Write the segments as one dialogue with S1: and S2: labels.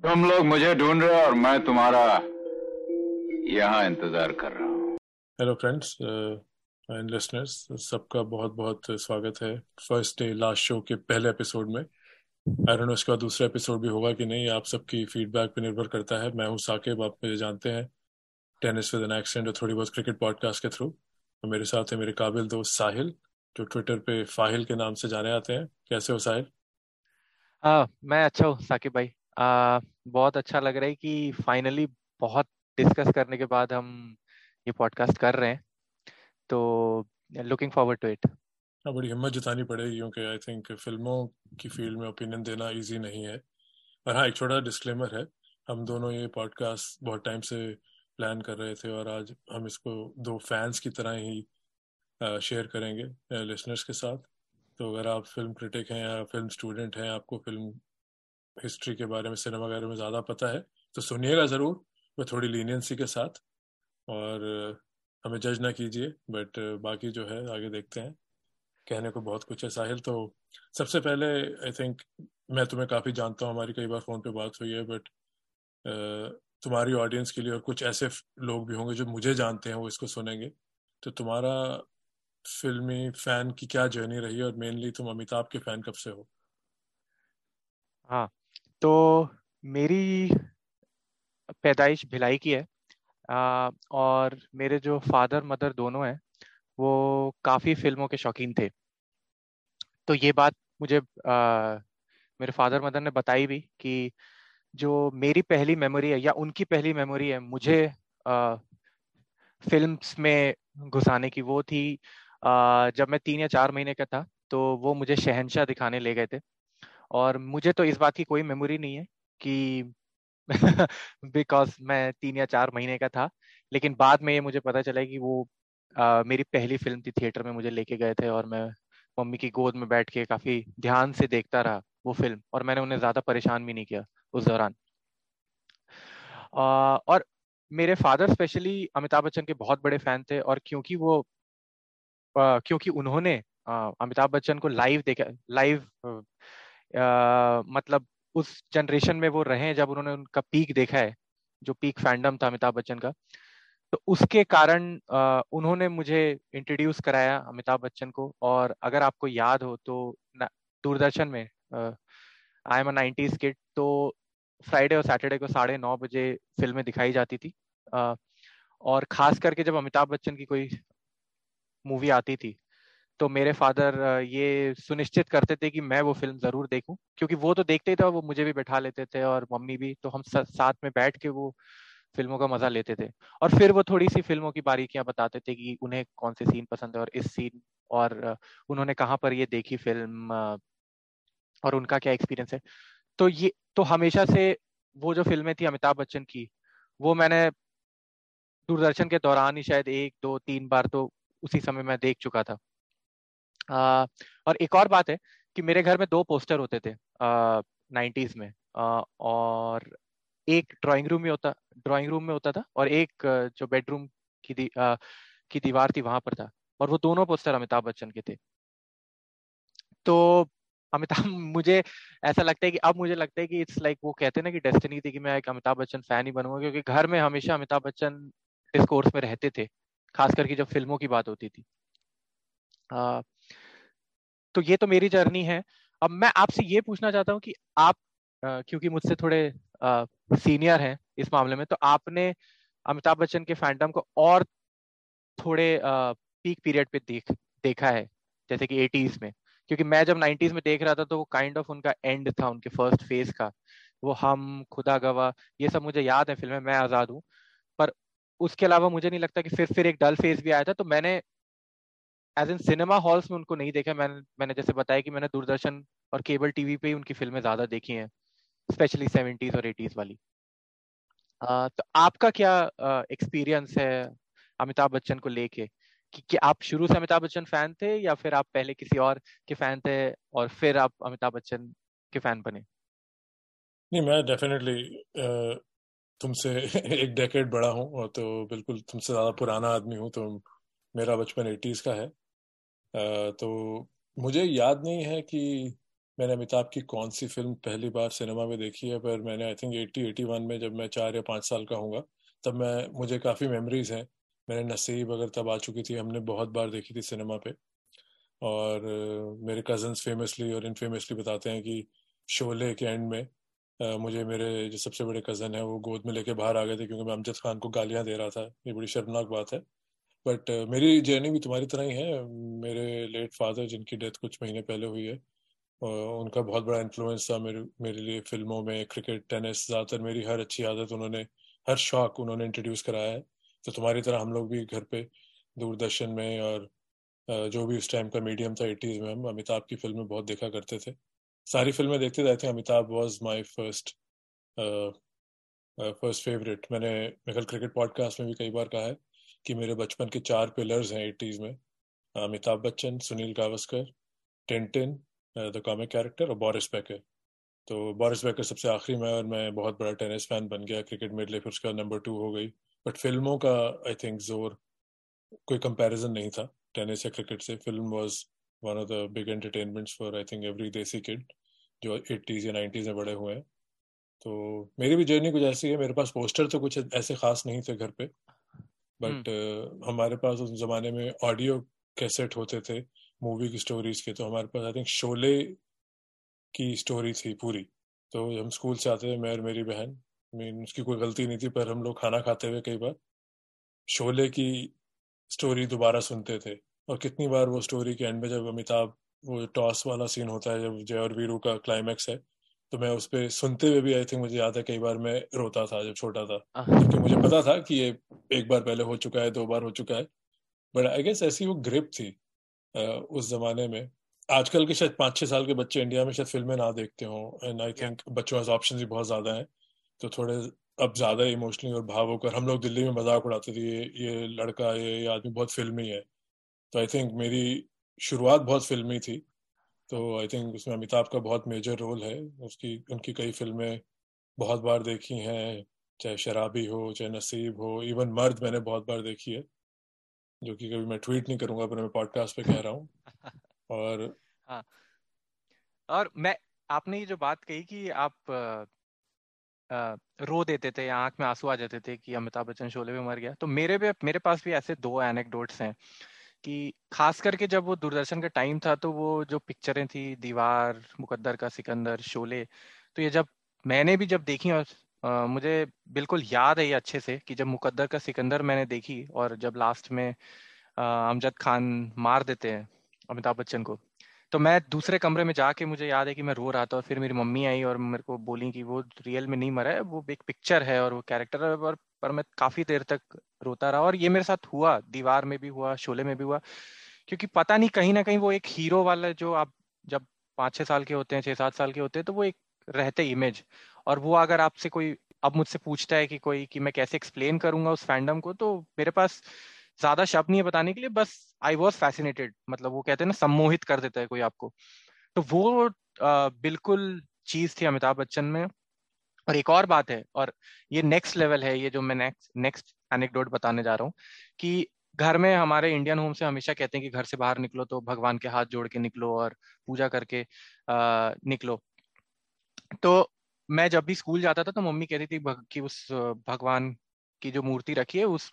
S1: तुम लोग मुझे ढूंढ रहे हो और मैं तुम्हारा यहाँ इंतज़ार कर रहा हूँ।
S2: हेलो फ्रेंड्स एंड लिसनर्स सबका बहुत बहुत स्वागत है फ़र्स्ट डे लास्ट शो के पहले एपिसोड में। आई डोंट नो इसका दूसरा एपिसोड भी होगा कि नहीं आप सबकी फीडबैक पे निर्भर करता है। मैं हूँ साकिब आप मुझे जानते हैं टेनिस विद एन एक्सेंट और थोड़ी बहुत क्रिकेट पॉडकास्ट के थ्रू और मेरे साथ है मेरे काबिल दोस्त साहिल जो ट्विटर पे फाहिल के नाम से जाने आते हैं। कैसे हो साहिल?
S3: आ, मैं अच्छा हूँ साकिब भाई। आ, बहुत अच्छा लग रहा है कि फाइनली बहुत डिस्कस करने के बाद हम ये पॉडकास्ट कर रहे हैं। तो लुकिंग फॉरवर्ड टू इट
S2: बड़ी हिम्मत जुटानी पड़ेगी क्योंकि आई थिंक फ़िल्मों की फ़ील्ड में ओपिनियन देना इजी नहीं है। और हाँ एक छोटा डिस्क्लेमर है हम दोनों ये पॉडकास्ट बहुत टाइम से प्लान कर रहे थे और आज हम इसको दो फैंस की तरह ही शेयर करेंगे लिसनर्स के साथ। तो अगर आप फ़िल्म क्रिटिक हैं या फ़िल्म स्टूडेंट हैं आपको फ़िल्म हिस्ट्री के बारे में सिनेमा वगैरह में ज़्यादा पता है तो सुनिएगा ज़रूर वो थोड़ी लीनियंसी के साथ, और हमें जज ना कीजिए बट बाकी जो है, आगे देखते हैं। कहने को बहुत कुछ है साहिल तो सबसे पहले आई थिंक मैं तुम्हें काफ़ी जानता हूँ, हमारी कई बार फ़ोन पे बात हुई है बट तुम्हारी ऑडियंस के लिए और कुछ ऐसे लोग भी होंगे जो मुझे जानते हैं, वो इसको सुनेंगे। तो तुम्हारा फिल्मी फ़ैन की क्या जर्नी रही और मेनली तुम अमिताभ के फ़ैन कब से हो?
S3: हाँ तो मेरी पैदाइश भिलाई की है आ, और मेरे जो फादर मदर दोनों हैं वो काफ़ी फ़िल्मों के शौकीन थे। तो ये बात मुझे आ, मेरे फादर मदर ने बताई भी कि जो मेरी पहली मेमोरी है या उनकी पहली मेमोरी है मुझे आ, फिल्म्स में घुसाने की वो थी आ, जब मैं तीन या चार महीने का था तो वो मुझे शहनशाह दिखाने ले गए थे। और मुझे तो इस बात की कोई मेमोरी नहीं है कि बिकॉज़ मैं तीन या चार महीने का था लेकिन बाद में ये मुझे पता चला कि वो आ, मेरी पहली फ़िल्म थी थिएटर में मुझे लेके गए थे और मैं मम्मी की गोद में बैठ के काफ़ी ध्यान से देखता रहा वो फ़िल्म और मैंने उन्हें ज़्यादा परेशान भी नहीं किया उस दौरान। और मेरे फादर स्पेशली अमिताभ बच्चन के बहुत बड़े फ़ैन थे और क्योंकि वो आ, क्योंकि उन्होंने अमिताभ बच्चन को लाइव देखा लाइव मतलब उस जनरेशन में वो रहे जब उन्होंने उनका पीक देखा है जो पीक फैंडम था अमिताभ बच्चन का तो उसके कारण उन्होंने मुझे इंट्रोड्यूस कराया अमिताभ बच्चन को और अगर आपको याद हो तो दूरदर्शन में I am a nineties kid तो फ्राइडे और सैटरडे को साढ़े नौ बजे फ़िल्में दिखाई जाती थी। आ, और खास करके जब अमिताभ बच्चन की कोई मूवी आती थी तो मेरे फादर ये सुनिश्चित करते थे कि मैं वो फ़िल्म ज़रूर देखूँ, क्योंकि वो तो देखते ही थे, वो मुझे भी बैठा लेते थे और मम्मी भी तो हम साथ में बैठ के वो फ़िल्मों का मज़ा लेते थे। और फिर वो थोड़ी सी फ़िल्मों की बारीकियाँ बताते थे कि उन्हें कौन से सीन पसंद है और इस सीन, और उन्होंने कहाँ पर ये देखी फ़िल्म और उनका क्या एक्सपीरियंस है। तो ये तो हमेशा से वो जो फ़िल्में थी अमिताभ बच्चन की, वो मैंने दूरदर्शन के दौरान ही शायद एक, दो, तीन बार तो उसी समय मैं देख चुका था। और एक और बात है कि मेरे घर में दो पोस्टर होते थे नाइन्टीज में आ, और एक ड्राइंग रूम में होता ड्राइंग रूम में होता था और एक जो बेडरूम की दी, आ, की दीवार थी वहाँ पर था और वो दोनों पोस्टर अमिताभ बच्चन के थे। तो अमिताभ मुझे ऐसा लगता है कि अब मुझे लगता है कि इट्स लाइक like वो कहते हैं ना कि डेस्टिनी थी कि मैं एक अमिताभ बच्चन फ़ैन ही बनूँगा क्योंकि घर में हमेशा अमिताभ बच्चन डिस्कोर्स में रहते थे खास करके जब फ़िल्मों की बात होती थी। आ, तो ये तो मेरी जर्नी है। अब मैं आपसे ये पूछना चाहता हूँ कि आप क्योंकि मुझसे थोड़े सीनियर हैं इस मामले में तो आपने अमिताभ बच्चन के फैंडम को और थोड़े पीक पीरियड पे देख, देखा है, जैसे कि एटीज में। क्योंकि मैं जब नाइन्टीज में देख रहा था तो वो काइंड ऑफ़ उनका एंड था, उनके फ़र्स्ट फ़ेज़ का। वो हम, खुदा गवा ये सब मुझे याद है फ़िल्में, मैं आज़ाद हूँ। पर उसके अलावा मुझे नहीं लगता कि फिर फिर एक डल फ़ेज़ भी आया था तो मैंने एज इन सिनेमा हॉल्स में उनको नहीं देखा मैंने मैंने जैसे बताया कि मैंने दूरदर्शन और केबल टीवी पे ही उनकी फ़िल्में ज़्यादा देखी हैं स्पेशली सेवेंटीज और एटीज वाली। आ, तो आपका क्या एक्सपीरियंस है अमिताभ बच्चन को लेके? कि, कि आप शुरू से अमिताभ बच्चन फ़ैन थे या फिर आप पहले किसी और के फ़ैन थे और फिर आप अमिताभ बच्चन के फ़ैन बने?
S2: नहीं मैं डेफिनेटली तुमसे एक डेकेड बड़ा हूँ और तो बिल्कुल तुमसे ज़्यादा पुराना आदमी हूँ तो मेरा बचपन एटीज़ का है। तो मुझे याद नहीं है कि मैंने अमिताभ की कौन सी फ़िल्म पहली बार सिनेमा में देखी है, पर मैंने I think eighty eighty one में जब मैं चार या पाँच साल का हूँ तब मैं, मुझे काफ़ी मेमोरीज हैं। मैंने नसीब अगर तब आ चुकी थी, हमने बहुत बार देखी थी सिनेमा पे। और मेरे कजन्स फेमसली और इनफेमसली बताते हैं कि शोले के एंड में मुझे मेरे जो सबसे बड़े कज़न है, वो गोद में लेके बाहर आ गए थे, क्योंकि मैं अमजद खान को गालियाँ दे रहा था। ये बड़ी शर्मनाक बात है। बट uh, मेरी जर्नी भी तुम्हारी तरह ही है। मेरे लेट फादर जिनकी डेथ कुछ महीने पहले हुई है उनका बहुत बड़ा इन्फ्लुएंस था मेरे मेरे लिए फ़िल्मों में क्रिकेट टेनिस ज़्यादातर मेरी हर अच्छी आदत उन्होंने हर शौक उन्होंने इंट्रोड्यूस कराया है। तो तुम्हारी तरह हम लोग भी घर पे दूरदर्शन में और जो भी उस टाइम का मीडियम था एटीज़ में हम अमिताभ की फ़िल्में बहुत देखा करते थे। सारी फ़िल्में देखते थे। Amitabh was my first first favourite मैंने मेरे क्रिकेट पॉडकास्ट में भी कई बार कहा है। कि मेरे बचपन के चार पिलर्स हैं एटीज़ में, Amitabh Bachchan, Sunil Gavaskar, Tintin the comic character और बॉरिस बैकर तो बॉरिस बैकर सबसे आखिरी में और मैं बहुत बड़ा टेनिस फ़ैन बन गया क्रिकेट मेरे लिए फिर उसका नंबर टू हो गई। बट फ़िल्मों का आई थिंक ज़ोर कोई कंपैरिजन नहीं था टेनिस या क्रिकेट से। Film was one of the big entertainments for I think every desi kid जो एट्टीज़ या नाइन्टीज़ में बड़े हुए हैं। तो मेरी भी जर्नी कुछ ऐसी है, मेरे पास पोस्टर तो कुछ ऐसे खास नहीं थे घर पे। बट uh, हमारे पास उस जमाने में ऑडियो कैसेट होते थे मूवी की स्टोरीज के तो हमारे पास आई थिंक शोले की स्टोरी थी पूरी। तो हम स्कूल से आते थे मैं और मेरी बहन। मीन उसकी कोई गलती नहीं थी पर हम लोग खाना खाते हुए कई बार शोले की स्टोरी दोबारा सुनते थे। और कितनी बार वो स्टोरी के एंड में जब अमिताभ वो टॉस वाला सीन होता है जब जय और वीरू का क्लाइमैक्स है तो मैं उस पर सुनते हुए भी आई थिंक मुझे याद है कई बार मैं रोता था जब छोटा था। क्योंकि मुझे पता था कि ये एक बार पहले हो चुका है दो बार हो चुका है। बट आई गेस ऐसी वो ग्रिप थी उस जमाने में। आजकल के शायद पाँच छः साल के बच्चे इंडिया में शायद फ़िल्में ना देखते हों एंड आई थिंक बच्चों पास ऑप्शन भी बहुत ज़्यादा हैं। तो थोड़े अब ज़्यादा इमोशनली और भाव होकर हम लोग दिल्ली में मज़ाक उड़ाते थे ये ये लड़का ये, ये आदमी बहुत फिल्मी है। तो आई थिंक मेरी शुरुआत बहुत फिल्मी थी। तो आई थिंक उसमें अमिताभ का बहुत मेजर रोल है। उसकी उनकी कई फ़िल्में बहुत बार देखी हैं चाहे शराबी हो चाहे नसीब हो इवन मर्द मैंने बहुत बार देखी है जो कि कभी मैं ट्वीट नहीं करूँगा पर मैं पॉडकास्ट पे कह रहा हूँ। और हाँ।
S3: और मैं आपने ये जो बात कही कि आप आ, आ, रो देते थे या आँख में आँसू आ जाते थे कि अमिताभ बच्चन शोले में मर गया तो मेरे भी मेरे पास भी ऐसे दो एनेक्डोट्स हैं। कि खास करके जब वो दूरदर्शन का टाइम था तो वो जो पिक्चरें थी दीवार मुकद्दर का सिकंदर शोले तो ये जब मैंने भी जब देखी और आ, मुझे बिल्कुल याद है ये अच्छे से कि जब मुकद्दर का सिकंदर मैंने देखी और जब लास्ट में अमजद खान मार देते हैं अमिताभ बच्चन को तो मैं दूसरे कमरे में जाके मुझे याद है कि मैं रो रहा था और फिर मेरी मम्मी आई और मेरे को बोली कि वो रियल में नहीं मरा है वो एक पिक्चर है और वो कैरेक्टर है और पर मैं काफ़ी देर तक रोता रहा और ये मेरे साथ हुआ दीवार में भी हुआ शोले में भी हुआ क्योंकि पता नहीं कहीं ना कहीं वो एक हीरो वाला जो आप जब पाँच छह साल के होते हैं छह सात साल के होते हैं तो वो एक रहते इमेज और वो अगर आपसे कोई अब मुझसे पूछता है कि कोई कि मैं कैसे एक्सप्लेन करूँगा उस फैंडम को तो मेरे पास ज़्यादा शब्द नहीं है बताने के लिए बस आई वॉज़ फैसिनेटेड मतलब वो कहते हैं ना सम्मोहित कर देता है कोई आपको। तो वो आ, बिल्कुल चीज़ थी अमिताभ बच्चन में और एक और बात है और ये नेक्स्ट लेवल है ये जो मैं नेक्स्ट नेक्स्ट एनेक्डोट बताने जा रहा हूँ कि घर में हमारे इंडियन होम से हमेशा कहते हैं कि घर से बाहर निकलो तो भगवान के हाथ जोड़ के निकलो और पूजा करके आ, निकलो। तो मैं जब भी स्कूल जाता था तो मम्मी कहती थी कि उस भगवान की जो मूर्ति रखी है उस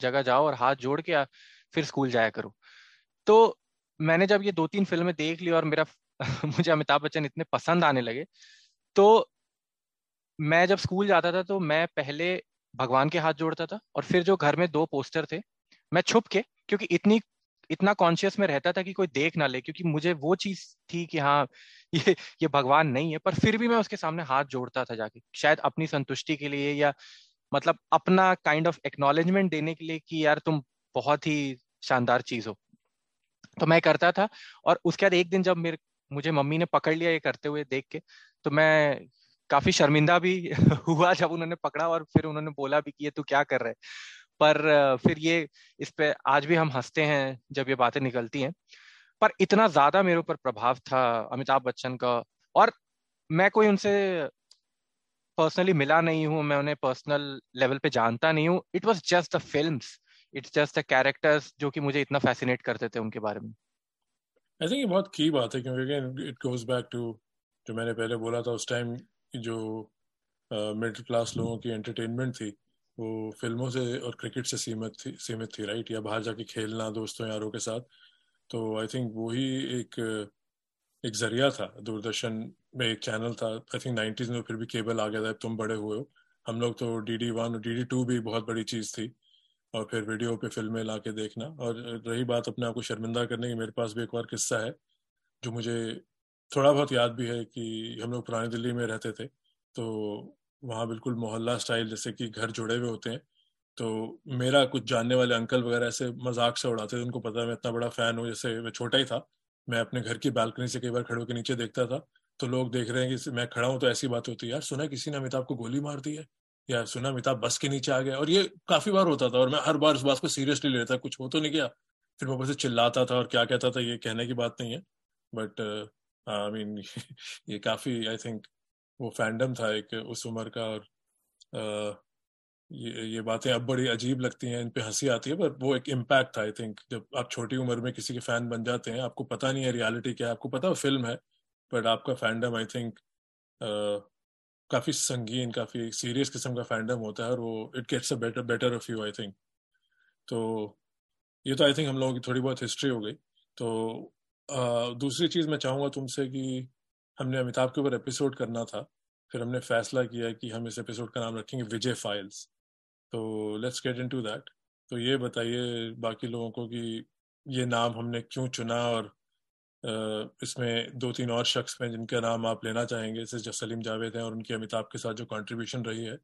S3: जगह जाओ और हाथ जोड़ के फिर स्कूल जाया करो। तो मैंने जब ये दो तीन फ़िल्में देख ली और मेरा मुझे अमिताभ बच्चन इतने पसंद आने लगे तो मैं जब स्कूल जाता था तो मैं पहले भगवान के हाथ जोड़ता था और फिर जो घर में दो पोस्टर थे, मैं छुप के, क्योंकि इतनी, इतना कॉन्शियस में रहता था कि कोई देख ना ले, क्योंकि मुझे वो चीज़ थी कि हाँ ये ये भगवान नहीं है, पर फिर भी मैं उसके सामने हाथ जोड़ता था जाके, शायद अपनी संतुष्टि के लिए या मतलब अपना काइंड ऑफ़ एक्नोलेजमेंट देने के लिए कि यार तुम बहुत ही शानदार चीज़ हो। तो मैं करता था और उसके बाद एक दिन जब मेरे, मुझे मम्मी ने पकड़ लिया ये करते हुए देख के तो मैं काफ़ी शर्मिंदा भी हुआ जब उन्होंने पकड़ा और फिर उन्होंने बोला भी कि ये तू क्या कर रहे पर फिर ये इस पे आज भी हम हँसते हैं जब ये बातें निकलती हैं। पर इतना ज़्यादा मेरे ऊपर प्रभाव था अमिताभ बच्चन का और मैं कोई उनसे पर्सनली मिला नहीं हूँ, मैं उन्हें पर्सनल लेवल पे जानता नहीं हूँ। It was just the film it's just the characters जो कि मुझे इतना फैसिनेट करते थे उनके बारे में।
S2: आई थिंक ये बहुत की बात है, क्योंकि इट गोज बैक टू जो मैंने पहले बोला था, उस टाइम जो मिडिल क्लास लोगों की एंटरटेनमेंट थी, वो फ़िल्मों से और क्रिकेट से सीमित थी सीमित थी राइट या बाहर जाके खेलना दोस्तों यारों के साथ। तो आई थिंक वही एक एक ज़रिया था, दूरदर्शन में एक चैनल था। आई थिंक नाइन्टीज में फिर भी केबल आ गया था तुम बड़े हुए हो। हम लोग तो डी डी वन और डी डी टू भी बहुत बड़ी चीज़ थी। और फिर वीडियो पे फ़िल्में ला के देखना। और रही बात अपने आप को शर्मिंदा करने की, मेरे पास भी एक बार किस्सा है, जो मुझे थोड़ा बहुत याद भी है कि हम लोग पुरानी दिल्ली में रहते थे तो वहाँ बिल्कुल मोहल्ला स्टाइल जैसे कि घर जुड़े हुए होते हैं। तो मेरा कुछ जानने वाले अंकल वगैरह ऐसे मज़ाक से उड़ाते थे, उनको पता है मैं इतना बड़ा फ़ैन हूँ, जैसे मैं छोटा ही था। मैं अपने घर की बालकनी से कई बार खड़े होकर नीचे देखता था तो लोग देख रहे हैं कि मैं खड़ा हूँ तो ऐसी बात होती है, यार, सुना किसी ने अमिताभ को गोली मार दी है? या सुना अमिताभ बस के नीचे आ गया? और ये काफ़ी बार होता था और मैं हर बार उस बात को सीरियसली लेता, कुछ हो तो नहीं गया। फिर मैं ऊपर से चिल्लाता था और क्या कहता था ये कहने की बात नहीं है। बट आई मीन ये काफ़ी आई थिंक वो फैंडम था एक उस उम्र का और ये ये बातें अब बड़ी अजीब लगती हैं, इन पे हँसी आती है, पर वो एक इम्पैक्ट था आई थिंक जब आप छोटी उम्र में किसी के फ़ैन बन जाते हैं, आपको पता नहीं है रियलिटी क्या है, आपको पता है फ़िल्म है बट आपका फैंडम आई थिंक काफ़ी संगीन, काफ़ी सीरियस किस्म का फैंडम होता है और वो it gets a better better off you I think तो ये तो आई थिंक हम लोगों की थोड़ी बहुत हिस्ट्री हो गई तो दूसरी चीज़ मैं चाहूँगा तुमसे कि हमने अमिताभ के ऊपर एपिसोड करना था, फिर हमने फैसला किया कि हम इस एपिसोड का नाम रखेंगे विजय फाइल्स तो लेट्स गेट इनटू दैट तो ये बताइए बाकी लोगों को कि ये नाम हमने क्यों चुना और इसमें दो तीन और शख्स हैं जिनका नाम आप लेना चाहेंगे, जैसे जो सलीम जावेद हैं और उनकी अमिताभ के साथ जो कंट्रीब्यूशन रही है.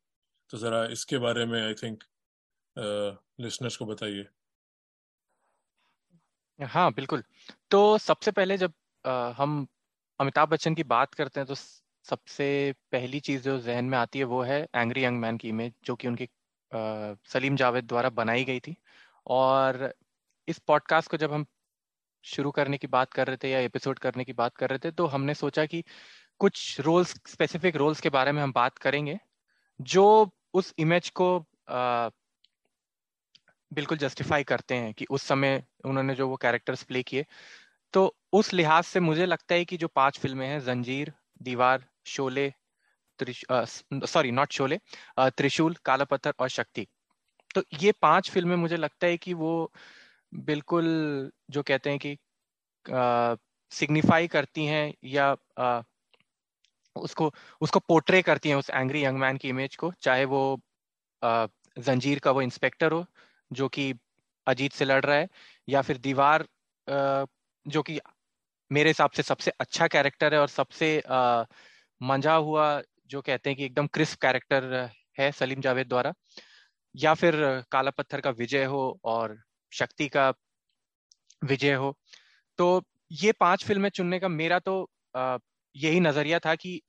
S2: तो ज़रा इसके बारे में आई थिंक लिसनर्स को बताइए.
S3: हाँ बिल्कुल। तो सबसे पहले जब आ, हम अमिताभ बच्चन की बात करते हैं तो सबसे पहली चीज़ जो जहन में आती है वो है एंग्री यंग मैन की इमेज जो कि उनकी आ, सलीम जावेद द्वारा बनाई गई थी। और इस पॉडकास्ट को जब हम शुरू करने की बात कर रहे थे या एपिसोड करने की बात कर रहे थे तो हमने सोचा कि कुछ रोल्स स्पेसिफिक रोल्स के बारे में हम बात करेंगे जो उस इमेज को आ, बिल्कुल जस्टिफाई करते हैं कि उस समय उन्होंने जो वो कैरेक्टर्स प्ले किए। तो उस लिहाज से मुझे लगता है कि जो पाँच फ़िल्में हैं जंजीर दीवार शोले सॉरी नॉट शोले त्रिशूल काला पत्थर और शक्ति। तो ये पाँच फ़िल्में मुझे लगता है कि वो बिल्कुल जो कहते हैं कि सिग्निफाई करती हैं या आ, उसको उसको पोर्ट्रे करती हैं उस एंग्री यंग मैन की इमेज को चाहे वो आ, जंजीर का वो इंस्पेक्टर हो जो कि अजीत से लड़ रहा है, या फिर दीवार जो कि मेरे हिसाब से सबसे अच्छा कैरेक्टर है और सबसे मंझा हुआ जो कहते हैं कि एकदम क्रिस्प कैरेक्टर है सलीम जावेद द्वारा, या फिर काला पत्थर का विजय हो और शक्ति का विजय हो। तो ये पाँच फ़िल्में चुनने का मेरा तो यही नज़रिया था कि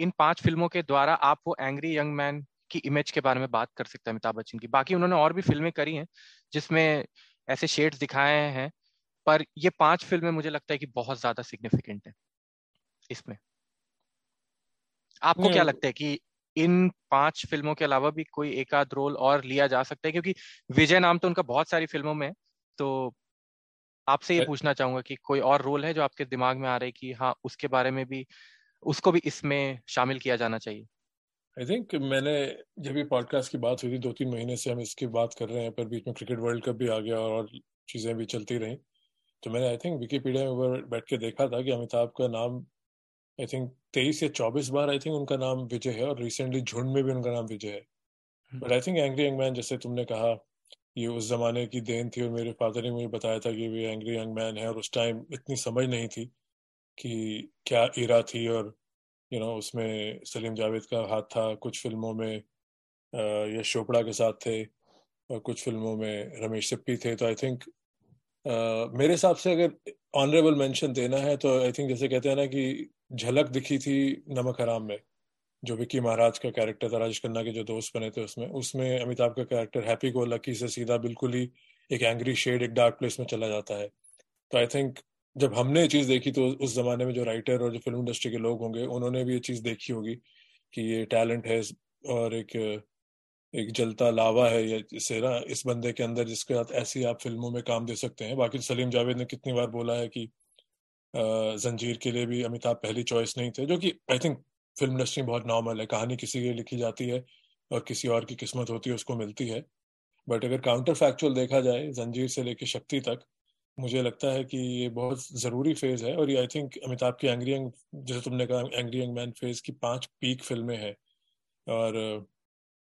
S3: इन पाँच फ़िल्मों के द्वारा आप वो एंग्री यंग मैन की इमेज के बारे में बात कर सकते हैं अमिताभ बच्चन की। बाकी उन्होंने और भी फ़िल्में करी हैं जिसमें ऐसे शेड्स दिखाए हैं पर ये पाँच फ़िल्में मुझे लगता है कि बहुत ज़्यादा सिग्निफिकेंट है इसमें। आपको क्या लगता है कि इन पाँच फ़िल्मों के अलावा भी कोई एक आध रोल और लिया जा सकता है? क्योंकि विजय नाम तो उनका बहुत सारी फ़िल्मों में तो आपसे ये पूछना चाहूँगा कि कोई और रोल है जो आपके दिमाग में आ रहा है कि हाँ उसके बारे में भी उसको भी इसमें शामिल किया जाना चाहिए?
S2: आई थिंक मैंने जब ये पॉडकास्ट की बात हुई थी दो तीन महीने से हम इसकी बात कर रहे हैं पर बीच में क्रिकेट वर्ल्ड कप भी आ गया और चीज़ें भी चलती रहीं। तो मैंने आई थिंक विकीपीडिया में बैठ के देखा था कि अमिताभ का नाम आई थिंक तेईस या चौबीस बार आई थिंक उनका नाम विजय है और रिसेंटली झुंड में भी उनका नाम विजय है। But I think angry young man जैसे तुमने कहा ये उस जमाने की देन थी और मेरे फादर ने मुझे बताया था कि वे एंग्री यंग मैन है और उस टाइम इतनी समझ नहीं थी कि क्या इरा थी और यू नो उसमें सलीम जावेद का हाथ था, कुछ फ़िल्मों में यश चोपड़ा के साथ थे और कुछ फ़िल्मों में रमेश सिप्पी थे। तो आई थिंक मेरे हिसाब से अगर ऑनरेबल मेंशन देना है तो आई थिंक जैसे कहते हैं ना कि झलक दिखी थी नमक हराम में, जो विक्की महाराज का कैरेक्टर था, राजेश खन्ना के जो दोस्त बने थे उसमें। उसमें अमिताभ का कैरेक्टर हैप्पी गो लकी से सीधा बिल्कुल ही एक एंग्री शेड एक डार्क प्लेस में चला जाता है। तो आई थिंक जब हमने ये चीज़ देखी तो उस जमाने में जो राइटर और जो फ़िल्म इंडस्ट्री के लोग होंगे, उन्होंने भी ये चीज़ देखी होगी कि ये टैलेंट है और एक एक जलता लावा है ये ना इस बंदे के अंदर जिसके साथ ऐसी आप फ़िल्मों में काम दे सकते हैं। बाकी सलीम जावेद ने कितनी बार बोला है कि जंजीर के लिए भी अमिताभ पहली चॉइस नहीं थे, जो कि आई थिंक फ़िल्म इंडस्ट्री बहुत नॉर्मल है। कहानी किसी की लिखी जाती है और किसी और की किस्मत होती है, उसको मिलती है। बट अगर काउंटर फैक्चुअल देखा जाए, जंजीर से लेकर शक्ति तक मुझे लगता है कि ये बहुत ज़रूरी फ़ेज़ है और ये आई थिंक अमिताभ की एंग्री यंग जैसे तुमने कहा एंग्री यंग मैन फ़ेज़ की पाँच पीक फ़िल्में हैं। और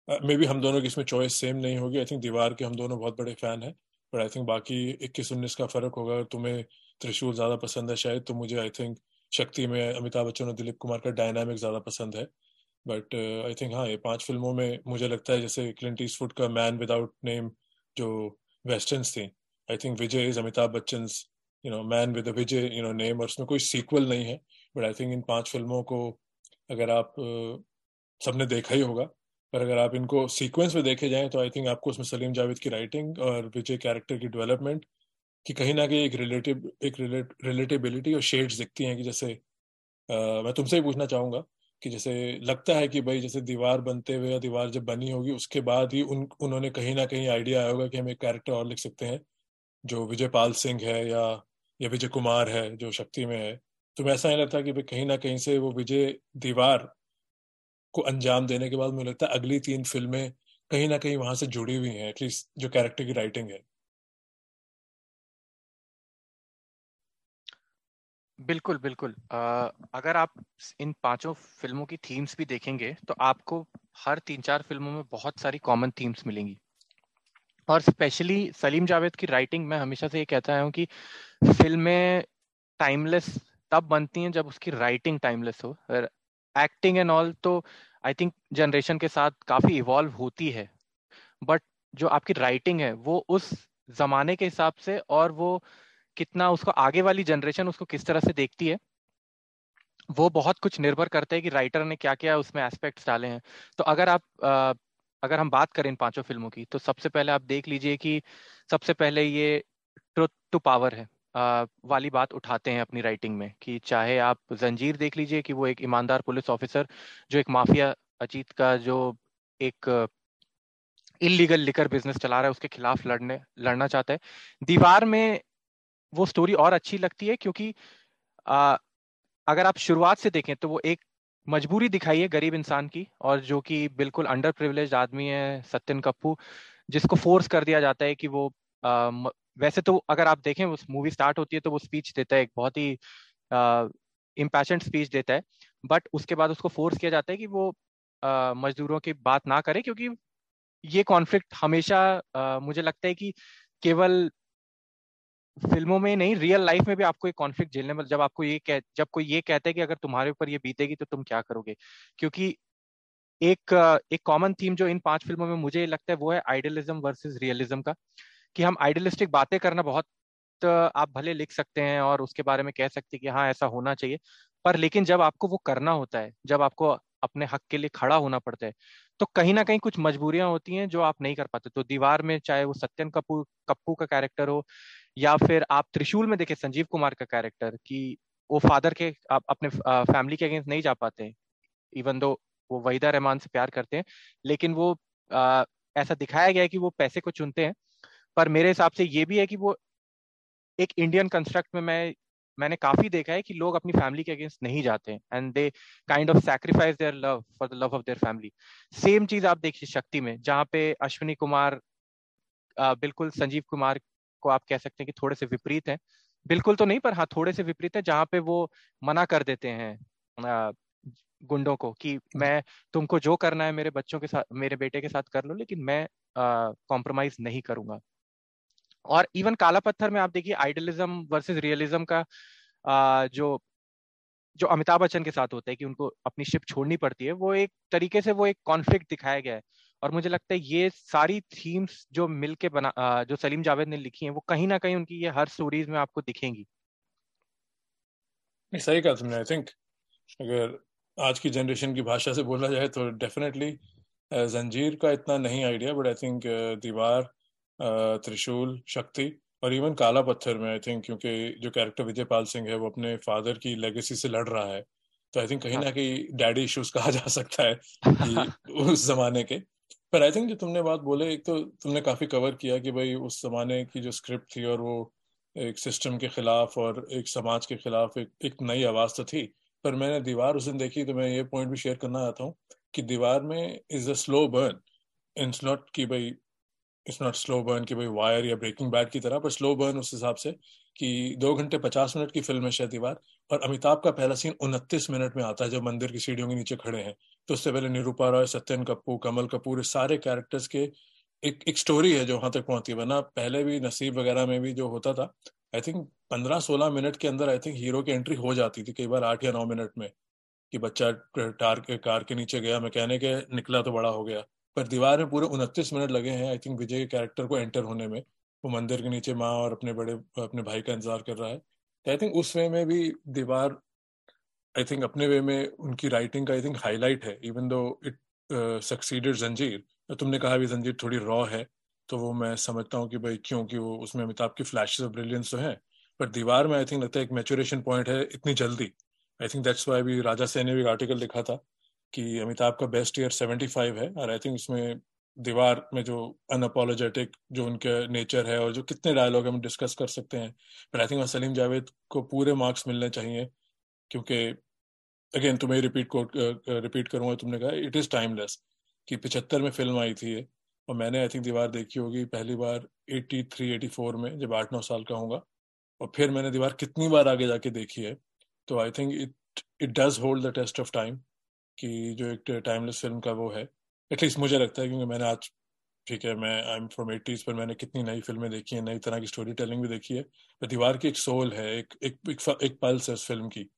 S2: मे uh, बी हम दोनों की इसमें चॉइस सेम नहीं होगी। आई थिंक दीवार के हम दोनों बहुत बड़े फ़ैन हैं बट आई थिंक बाकी इक्कीस उन्नीस का फ़र्क होगा तुम्हें त्रिशूल ज़्यादा पसंद है शायद तो मुझे आई थिंक शक्ति में अमिताभ बच्चन और दिलीप कुमार का डायनामिक ज़्यादा पसंद है। बट आई थिंक हाँ ये पाँच फ़िल्मों में मुझे लगता है जैसे क्लिंट ईस्टवुड का मैन विदाउट नेम जो वेस्टर्न्स थी I think Vijay is Amitabh Bachchan you know man with Vijay you know name और उसमें कोई सीक्वल नहीं है बट आई थिंक इन पाँच फ़िल्मों को अगर आप सबने देखा ही होगा पर अगर आप इनको सीक्वेंस में देखे जाएँ तो आई थिंक आपको उसमें सलीम जावेद की राइटिंग और विजय कैरेक्टर की डेवलपमेंट की कहीं ना कहीं एक रिलेटिव एक रिलेटिबिलिटी और शेड्स दिखती हैं कि जैसे आ, मैं तुमसे ही पूछना चाहूँगा कि जैसे लगता है कि भाई जैसे दीवार बनते हुए या दीवार जब बनी होगी उसके बाद ही उन उन्होंने कहीं ना कहीं आइडिया आया होगा कि हम एक कैरेक्टर और लिख सकते हैं। जो विजय पाल सिंह है या या विजय कुमार है जो शक्ति में है तो मैं ऐसा नहीं लगता कि कहीं ना कहीं से वो विजय दीवार को अंजाम देने के बाद मुझे लगता है अगली तीन फ़िल्में कहीं ना कहीं वहाँ से जुड़ी हुई हैं एटलीस्ट जो कैरेक्टर की राइटिंग है।
S3: बिल्कुल बिल्कुल। आ, अगर आप इन पाँचों फ़िल्मों की थीम्स भी देखेंगे तो आपको हर तीन चार फ़िल्मों में बहुत सारी कॉमन थीम्स मिलेंगी। और स्पेशली सलीम जावेद की राइटिंग मैं हमेशा से ये कहता हूँ कि फ़िल्में टाइमलेस तब बनती हैं जब उसकी राइटिंग टाइमलेस हो। एक्टिंग एंड ऑल तो आई थिंक जनरेशन के साथ काफ़ी इवॉल्व होती है। बट जो आपकी राइटिंग है, वो उस जमाने के हिसाब से और वो कितना उसको आगे वाली जनरेशन उसको किस तरह से देखती है, वो बहुत कुछ निर्भर करता है कि राइटर ने क्या क्या उसमें एस्पेक्ट्स डाले हैं। तो अगर आप अगर हम बात करें इन पाँचों फ़िल्मों की तो सबसे पहले आप देख लीजिए कि सबसे पहले ये ट्रुथ टू पावर है। वाली बात उठाते हैं अपनी राइटिंग में कि चाहे आप जंजीर देख लीजिए कि वो एक ईमानदार पुलिस ऑफिसर जो एक माफिया अजीत का जो एक इलीगल लिकर बिज़नेस चला रहा है उसके खिलाफ लड़ने लड़ना चाहता है। दीवार में वो स्टोरी और अच्छी लगती है क्योंकि आ, अगर आप शुरुआत से देखें तो वो एक मजबूरी दिखाई है गरीब इंसान की और जो कि बिल्कुल अंडर प्रिविलेज आदमी है सत्यन कप्पू जिसको फोर्स कर दिया जाता है कि वो आ, वैसे तो अगर आप देखें उस मूवी स्टार्ट होती है तो वो स्पीच देता है एक बहुत ही इम्पैशेंट स्पीच देता है बट उसके बाद उसको फोर्स किया जाता है कि वो मजदूरों की बात ना करे क्योंकि ये कॉन्फ्लिक्ट हमेशा आ, मुझे लगता है कि केवल फ़िल्मों में नहीं रियल लाइफ में भी आपको एक कॉन्फ्लिक्ट झेलने में, जब आपको ये कह, जब कोई ये कहता है कि अगर तुम्हारे ऊपर ये बीतेगी तो तुम क्या करोगे? क्योंकि एक एक कॉमन थीम जो इन पाँच फ़िल्मों में मुझे लगता है वो है आइडियलिज्म वर्सेस रियलिज्म का, कि हम आइडियलिस्टिक बातें करना बहुत, आप भले लिख सकते हैं और उसके बारे में कह सकते हैं कि हाँ ऐसा होना चाहिए, पर लेकिन जब आपको वो करना होता है, जब आपको अपने हक के लिए खड़ा होना पड़ता है तो कहीं ना कहीं कुछ मजबूरियाँ होती हैं जो आप नहीं कर पाते। तो दीवार में चाहे वो सत्यन कपूर, कप्पू का कैरेक्टर हो या फिर आप त्रिशूल में देखे संजीव कुमार का कैरेक्टर कि वो फादर के आप अपने फैमिली के अगेंस्ट नहीं जा पाते इवन दो वो वहीदा रहमान से प्यार करते हैं लेकिन वो आ, ऐसा दिखाया गया है कि वो पैसे को चुनते हैं पर मेरे हिसाब से ये भी है कि वो एक इंडियन कंस्ट्रक्ट में मैं मैंने काफ़ी देखा है कि लोग अपनी फैमिली के अगेंस्ट नहीं जाते and they kind of sacrifice their love for the love of their family same चीज़ आप देखिए शक्ति में जहाँ पे अश्विनी कुमार बिल्कुल संजीव कुमार को आप कह सकते हैं कि थोड़े से विपरीत है। बिल्कुल तो नहीं पर हाँ थोड़े से विपरीत है जहाँ पे वो मना कर देते हैं गुंडों को कि मैं तुमको जो करना है मेरे बच्चों के साथ मेरे बेटे के साथ कर लो लेकिन मैं कॉम्प्रोमाइज नहीं करूँगा। और इवन काला पत्थर में आप देखिए आइडलिज्म वर्सेस रियलिज्म का आ, जो जो अमिताभ बच्चन के साथ होता है कि उनको अपनी शिप छोड़नी पड़ती है वो एक तरीके से वो एक कॉन्फ्लिक्ट दिखाया गया है। और मुझे लगता है ये सारी थीम्स जो मिलके बना जो सलीम जावेद ने लिखी हैं वो कहीं ना कहीं उनकी ये हर स्टोरीज में आपको दिखेंगी
S2: सही कहा तुमने आई थिंक अगर आज की जनरेशन की भाषा से बोला जाए तो डेफिनेटली जंजीर का इतना नहीं आइडिया बट आई थिंक दीवार त्रिशूल शक्ति और इवन काला पत्थर में आई थिंक क्योंकि जो कैरेक्टर विजय पाल सिंह है वो अपने फादर की लेगेसी से लड़ रहा है तो आई थिंक कहीं ना हाँ। कहीं डैडी इश्यूज़ कहा जा सकता है उस जमाने के पर आई थिंक जो तुमने बात बोले, एक तो तुमने काफ़ी कवर किया कि भाई उस जमाने की जो स्क्रिप्ट थी और वो एक सिस्टम के खिलाफ और एक समाज के खिलाफ एक एक नई आवाज़ तो थी। पर मैंने दीवार उस दिन देखी तो मैं ये पॉइंट भी शेयर करना चाहता हूँ कि दीवार में is a slow burn it's not कि भाई इट्स नॉट स्लो बर्न कि भाई वायर या ब्रेकिंग बैड की तरह, पर स्लो बर्न उस हिसाब से कि दो घंटे पचास मिनट की फ़िल्म है शायद दीवार और अमिताभ का पहला सीन उनतीस मिनट में आता है जब मंदिर की सीढ़ियों के नीचे खड़े हैं। तो उससे पहले निरूपा रॉय सत्यन कपूर, कमल कपूर सारे कैरेक्टर्स के एक एक स्टोरी है जो वहाँ तक पहुँचती है। वरना पहले भी नसीब वगैरह में भी जो होता था आई थिंक पंद्रह सोलह मिनट के अंदर आई थिंक हीरो की एंट्री हो जाती थी कई बार आठ या नौ मिनट में, कि बच्चा टार के कार के नीचे गया मैकेनिक है, निकला तो बड़ा हो गया। पर दीवार में पूरे उनतीस मिनट लगे हैं आई थिंक विजय के कैरेक्टर को एंटर होने में। वो मंदिर के नीचे माँ और अपने बड़े, अपने भाई का इंतज़ार कर रहा है। आई थिंक उस वे में भी दीवार आई थिंक अपने वे में उनकी राइटिंग का आई थिंक हाईलाइट है even though it succeeded Zanjeer तुमने कहा भी जंजीर थोड़ी रॉ है तो वो मैं समझता हूँ कि भाई क्यों? कि वो उसमें अमिताभ की फ्लैशेस ऑफ़ ब्रिलियंस तो है पर दीवार में आई थिंक लगता है एक मेचुरेशन पॉइंट है इतनी जल्दी। आई थिंक दैट्स वाई भी राजा सैन ने भी आर्टिकल लिखा था कि अमिताभ का बेस्ट ईयर सेवेंटी फाइव है, और आई थिंक इसमें दीवार में जो अनअपोलोजेटिक जो उनके नेचर है और जो कितने डायलॉग हम डिस्कस कर सकते हैं पर आई थिंक सलीम जावेद को पूरे मार्क्स मिलने चाहिए, क्योंकि अगेन तुम्हें रिपीट को रिपीट करूँगा तुमने कहा इट इज़ टाइमलेस कि पिछहत्तर में फ़िल्म आई थी ये और मैंने आई थिंक दीवार देखी होगी पहली बार 83 84 में जब आठ नौ साल का होगा और फिर मैंने दीवार कितनी बार आगे जाके देखी है। तो I think it it does hold the test of time कि जो एक टाइमलेस फ़िल्म का वो है। एटलीस्ट मुझे लगता है क्योंकि मैंने आज ठीक है मैं आई एम फ्रॉम एटीज पर मैंने कितनी नई फ़िल्में देखी हैं नई तरह की स्टोरी टेलिंग भी देखी है। पर दीवार की एक सोल है एक एक एक, एक पल्स है उस फ़िल्म की।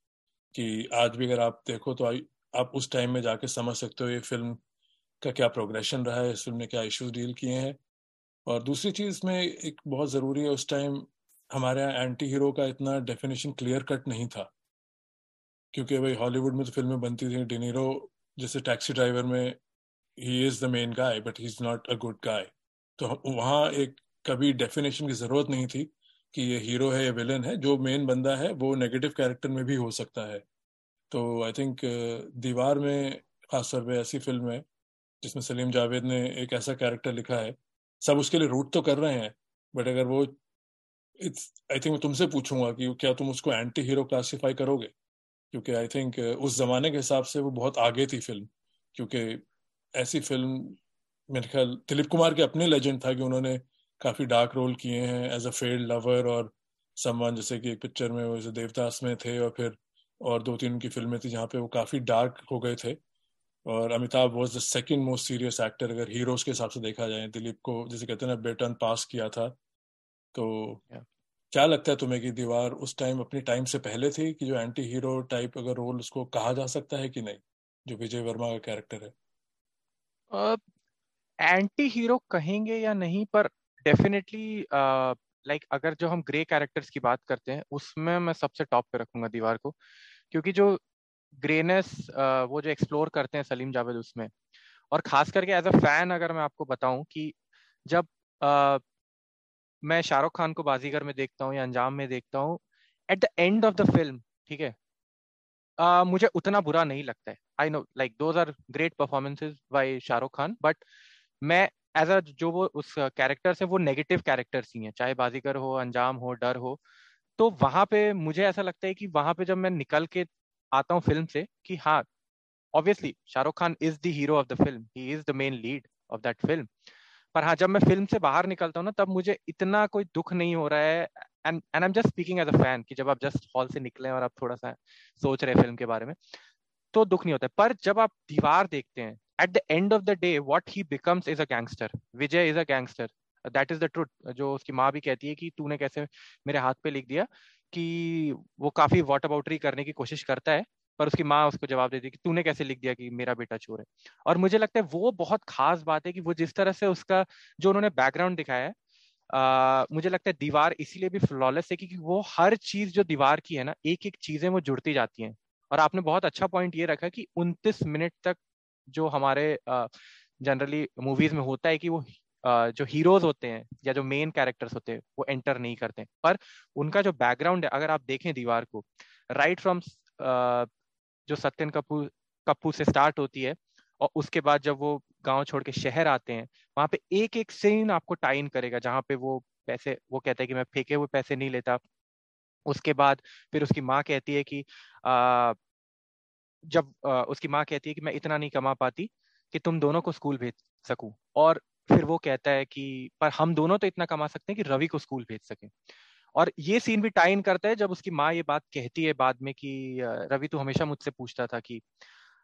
S2: कि आज भी अगर आप देखो तो आप उस टाइम में जाके समझ सकते हो ये फ़िल्म का क्या प्रोग्रेशन रहा है, इस फ़िल्म ने क्या इश्यूज़ डील किए हैं। और दूसरी चीज़ में एक बहुत ज़रूरी है, उस टाइम हमारे यहाँ एंटी हीरो का इतना डेफिनेशन क्लियर कट नहीं था। क्योंकि भाई हॉलीवुड में तो फ़िल्में बनती थी डिनीरो जैसे टैक्सी ड्राइवर में he is the main guy but he is not a good guy तो वहाँ एक कभी डेफिनेशन की ज़रूरत नहीं थी। कि ये हीरो है, या विलन है, जो मेन बंदा है, वो नेगेटिव कैरेक्टर में भी हो सकता है। तो आई थिंक दीवार में, खासतौर पर ऐसी फ़िल्म है, जिसमें सलीम जावेद ने एक ऐसा कैरेक्टर लिखा है। सब उसके लिए रूट तो कर रहे हैं बट अगर वो इट्स आई थिंक मैं तुमसे पूछूँगा कि क्या तुम उसको एंटी हीरो क्लासीफाई करोगे? क्योंकि आई थिंक उस जमाने के हिसाब से वो बहुत आगे थी फ़िल्म क्योंकि ऐसी फ़िल्म मेरे ख्याल, दिलीप कुमार के अपने लेजेंड था कि उन्होंने काफ़ी डार्क रोल किए हैं एज अ फेल्ड लवर और सम्मान जैसे कि एक पिक्चर में वो देवदास में थे और फिर और दो तीन उनकी फ़िल्में थी जहाँ पे वो काफ़ी डार्क हो गए थे। और Amitabh was the second most serious actor अगर हीरोज के हिसाब से देखा जाए दिलीप को जैसे कहते हैं ना बेटन पास किया था। तो yeah. क्या लगता है तुम्हें कि दीवार उस टाइम अपनी टाइम से पहले थी कि जो एंटी हीरो टाइप अगर रोल उसको कहा जा सकता है कि नहीं जो विजय वर्मा का कैरेक्टर
S3: है? एंटी uh, हीरो कहेंगे या नहीं पर डेफिनेटली लाइक uh, अगर जो हम ग्रे कैरेक्टर्स की बात करते हैं उसमें मैं सबसे टॉप पे रखूँगा दीवार को। क्योंकि जो ग्रेनेस वो जो एक्सप्लोर करते हैं सलीम जावेद उसमें और खास करके एज अ फ़ैन अगर मैं आपको बताऊँ कि जब uh, मैं शाहरुख खान को बाजीगर में देखता हूँ या अंजाम में देखता हूँ at the end of the film ठीक है uh, मुझे उतना बुरा नहीं लगता है। I know like those are great performances by Shahrukh Khan but मैं एज अ जो वो उस कैरेक्टर से वो नेगेटिव कैरेक्टर्स ही हैं, चाहे बाजीगर हो, अंजाम हो, डर हो। तो वहाँ पे मुझे ऐसा लगता है कि वहाँ पे जब मैं निकल के आता हूँ फ़िल्म से कि हाँ obviously Shahrukh Khan is the hero of the film he is the main lead of that film पर हाँ जब मैं फ़िल्म से बाहर निकलता हूँ ना, तब मुझे इतना कोई दुख नहीं हो रहा है। And and I am just speaking as a fan कि जब आप जस्ट हॉल से निकले और आप थोड़ा सा सोच रहे फ़िल्म के बारे में तो दुख नहीं होता है। पर जब आप दीवार देखते हैं at the end of the day what he becomes is a gangster Vijay is a gangster that is the truth जो उसकी माँ भी कहती है कि तूने कैसे मेरे हाथ पे लिख दिया कि वो काफ़ी वॉटर बाउटरी करने की कोशिश करता है पर उसकी माँ उसको जवाब देती है कि तूने कैसे लिख दिया कि मेरा बेटा चोर है। और मुझे लगता है वो बहुत खास बात है कि वो जिस तरह से उसका जो उन्होंने बैकग्राउंड दिखाया है Uh, मुझे लगता है दीवार इसीलिए भी फ्लॉलेस है क्योंकि वो हर चीज़ जो दीवार की है ना एक एक चीज़ें वो जुड़ती जाती हैं। और आपने बहुत अच्छा पॉइंट ये रखा कि उनतीस मिनट तक जो हमारे जनरली मूवीज़ में होता है कि वो जो हीरोज होते हैं या जो मेन कैरेक्टर्स होते हैं वो एंटर नहीं करते पर उनका जो बैकग्राउंड है अगर आप देखें दीवार को राइट फ्रॉम जो सत्यन कपूर कपूर से स्टार्ट होती है और उसके बाद जब वो गाँव छोड़ के शहर आते हैं वहाँ पे एक एक सीन आपको टाइन करेगा जहाँ पे वो पैसे वो कहता है कि मैं फेंके हुए पैसे नहीं लेता। उसके बाद फिर उसकी माँ कहती है कि आ, जब उसकी माँ कहती है कि मैं इतना नहीं कमा पाती कि तुम दोनों को स्कूल भेज सकूँ। और फिर वो कहता है कि पर हम दोनों तो इतना कमा सकते हैं कि रवि को स्कूल भेज सके। और ये सीन भी टाइन करता है जब उसकी माँ ये बात कहती है बाद में कि रवि तो हमेशा मुझसे पूछता था कि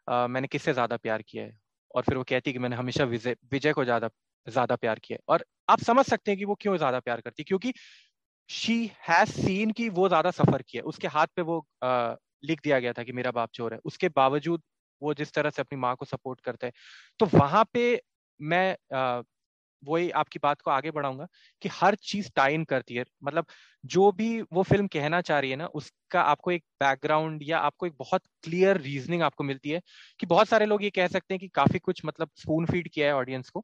S3: आ, मैंने किससे ज़्यादा प्यार किया है? और फिर वो कहती है कि मैंने हमेशा विजय विजय को ज़्यादा ज़्यादा प्यार किया है। और आप समझ सकते हैं कि वो क्यों ज़्यादा प्यार करती है क्योंकि शी हैज़ सीन की वो ज़्यादा सफ़र किया उसके हाथ पे वो लिख दिया गया था कि मेरा बाप चोर है। उसके बावजूद वो जिस तरह से अपनी माँ को सपोर्ट करता है। तो वहाँ पे मैं वही आपकी बात को आगे बढ़ाऊँगा कि हर चीज़ टाइन करती है। मतलब जो भी वो फ़िल्म कहना चाह रही है ना, उसका आपको एक बैकग्राउंड या आपको एक बहुत क्लियर रीजनिंग आपको मिलती है कि बहुत सारे लोग ये कह सकते हैं कि काफ़ी कुछ मतलब स्पून फ़ीड किया है ऑडियंस को।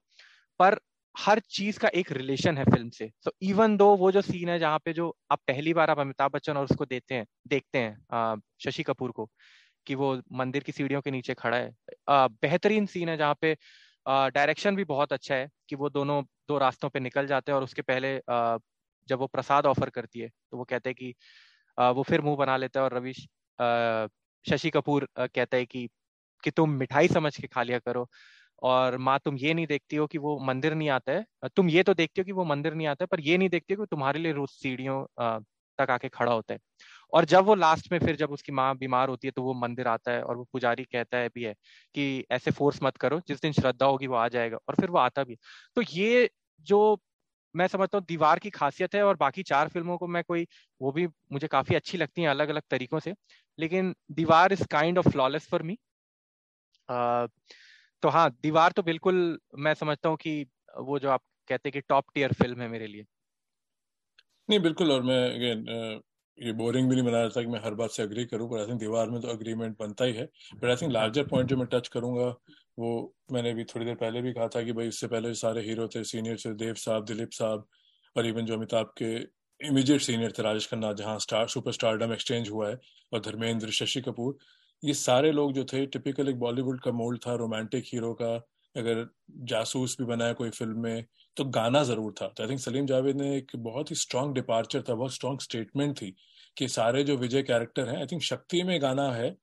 S3: पर हर चीज़ का एक रिलेशन है फ़िल्म से। सो इवन दो वो जो सीन है जहाँ पे जो आप पहली बार आप अमिताभ बच्चन और उसको देते हैं देखते हैं शशि कपूर को कि वो मंदिर की सीढ़ियों के नीचे खड़ा है बेहतरीन सीन है जहाँ पे डायरेक्शन भी बहुत अच्छा है कि वो दोनों दो रास्तों पे निकल जाते हैं और उसके पहले आ, जब वो प्रसाद ऑफ़र करती है तो वो कहते हैं कि आ, वो फिर मुँह बना लेता है और रवि शशि कपूर कहता है कि कि तुम मिठाई समझ के खा लिया करो। और माँ तुम ये नहीं देखती हो कि वो मंदिर नहीं आता है। तुम ये तो देखती हो कि वो मंदिर नहीं आता है, पर ये नहीं देखती हो कि तुम्हारे लिए रोज सीढ़ियों तक आके खड़ा होता है। और जब वो लास्ट में फिर जब उसकी माँ बीमार होती है तो वो मंदिर आता है और वो पुजारी कहता है भी है कि ऐसे फोर्स मत करो, जिस दिन श्रद्धा होगी वो आ जाएगा और फिर वो आता भी तो ये जो मैं समझता हूँ दीवार की खासियत है और बाकी चार फ़िल्मों को मैं कोई, वो भी मुझे काफ़ी अच्छी लगती है अलग अलग तरीकों से, लेकिन Deewar is kind of flawless for me तो हाँ दीवार तो बिल्कुल मैं समझता हूँ कि वो जो आप कहते हैं कि टॉप टीयर फ़िल्म है मेरे लिए।
S2: नहीं, बिल्कुल, और मैं अगेन ये बोरिंग भी नहीं बना रहा था कि मैं हर बात से अग्री करूँ पर आई थिंक दीवार में तो अग्रीमेंट बनता ही है। But I think larger point जो मैं टच करूँगा, वो मैंने भी थोड़ी देर पहले भी कहा था कि भाई इससे पहले सारे हीरो थे सीनियर थे, देव साहब, दिलीप साहब, और इवन जो अमिताभ के इमीडिएट सीनियर थे, राजेश खन्ना, जहाँ स्टार सुपर स्टारडम एक्सचेंज हुआ है, और धर्मेंद्र, शशि कपूर ये सारे लोग जो थे टिपिकल एक बॉलीवुड का मोल्ड था रोमांटिक हीरो का, अगर जासूस भी बनाया कोई फ़िल्म में तो गाना ज़रूर था। तो आई थिंक सलीम जावेद ने एक बहुत ही स्ट्रॉन्ग डिपार्चर था, बहुत स्ट्रॉन्ग स्टेटमेंट थी कि सारे जो विजय कैरेक्टर हैं आई थिंक शक्ति में गाना है,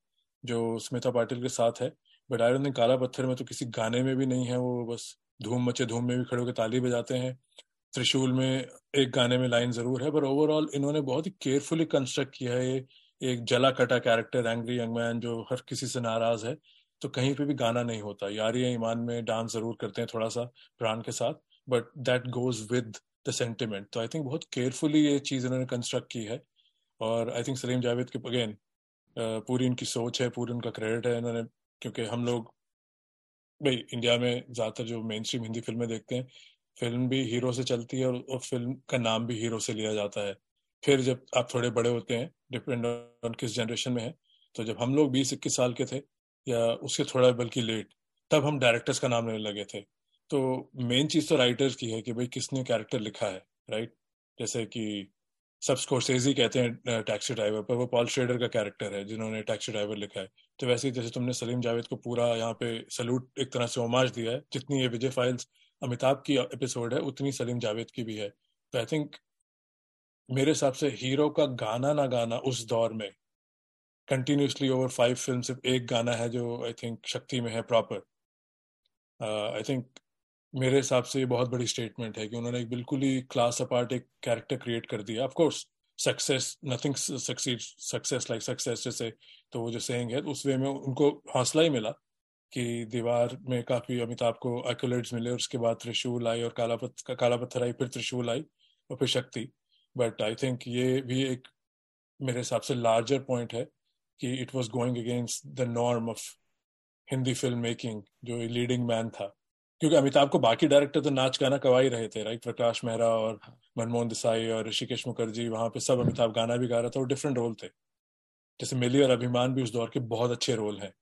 S2: जो स्मिता पाटिल के साथ है बट आई थिंक काला पत्थर में तो किसी गाने में भी नहीं है, वो बस धूम मचे धूम में भी खड़े होकर ताली बजाते हैं। त्रिशूल में एक गाने में लाइन ज़रूर है पर ओवरऑल इन्होंने बहुत ही केयरफुली कंस्ट्रक्ट किया है ये एक जला कटा कैरेक्टर एंग्री यंग मैन जो हर किसी से नाराज़ है तो कहीं पे भी गाना नहीं होता। यारी ईमान में डांस ज़रूर करते हैं थोड़ा सा प्राण के साथ but that goes with the sentiment तो आई थिंक बहुत केयरफुली ये चीज़ इन्होंने कंस्ट्रक्ट की है, और आई थिंक सलीम जावेद के अगेन पूरी इनकी सोच है, पूरी उनका क्रेडिट है इन्होंने, क्योंकि हम लोग भाई इंडिया में ज़्यादातर जो मेन स्ट्रीम हिंदी फ़िल्में देखते हैं फ़िल्म भी हीरो से चलती है और फ़िल्म का नाम भी हीरो से लिया जाता है। फिर जब आप थोड़े बड़े होते हैं डिपेंड ऑन किस जनरेशन में है तो जब हम लोग बीस इक्कीस साल के थे या उसके थोड़ा बल्कि लेट तब हम डायरेक्टर्स का नाम लेने लगे थे। तो मेन चीज़ तो राइटर्स की है कि भाई किसने कैरेक्टर लिखा है राइट जैसे कि सब स्कोरसेजी कहते हैं टैक्सी ड्राइवर पर, वो पॉल श्रेडर का कैरेक्टर है, जिन्होंने टैक्सी ड्राइवर लिखा है। तो वैसे ही जैसे तुमने सलीम जावेद को पूरा यहाँ पे सल्यूट एक तरह से ओमाज दिया है, जितनी ये विजय फाइल्स अमिताभ की एपिसोड है, उतनी सलीम जावेद की भी है। तो आई थिंक मेरे हिसाब से हीरो का गाना ना गाना उस दौर में कंटिन्यूसली ओवर फाइव फ़िल्म सिर्फ़ एक गाना है जो आई थिंक शक्ति में है प्रॉपर आई थिंक मेरे हिसाब से ये बहुत बड़ी स्टेटमेंट है कि उन्होंने एक बिल्कुल ही क्लास अपार्ट एक कैरेक्टर क्रिएट कर दिया। Of course success nothing succeed success like success जैसे तो वो जो सेंग है, उस वे में उनको हौसला ही मिला कि दीवार में काफ़ी अमिताभ को एक्यूलेट्स मिले, और उसके बाद त्रिशूल आई और काला पत्थर काला पत्थर आई, फिर त्रिशूल आई, और फिर शक्ति। बट आई थिंक ये भी एक मेरे हिसाब से लार्जर पॉइंट है कि it was going against the norm of Hindi film making जो लीडिंग मैन था। क्योंकि अमिताभ को बाकी डायरेक्टर तो नाच गाना कवा ही रहे थे राइट प्रकाश मेहरा और मनमोहन देसाई और ऋषिकेश मुखर्जी, वहाँ पे सब अमिताभ गाना भी गा रहा था और डिफरेंट रोल थे। जैसे मिली और अभिमान भी उस दौर के बहुत अच्छे रोल हैं।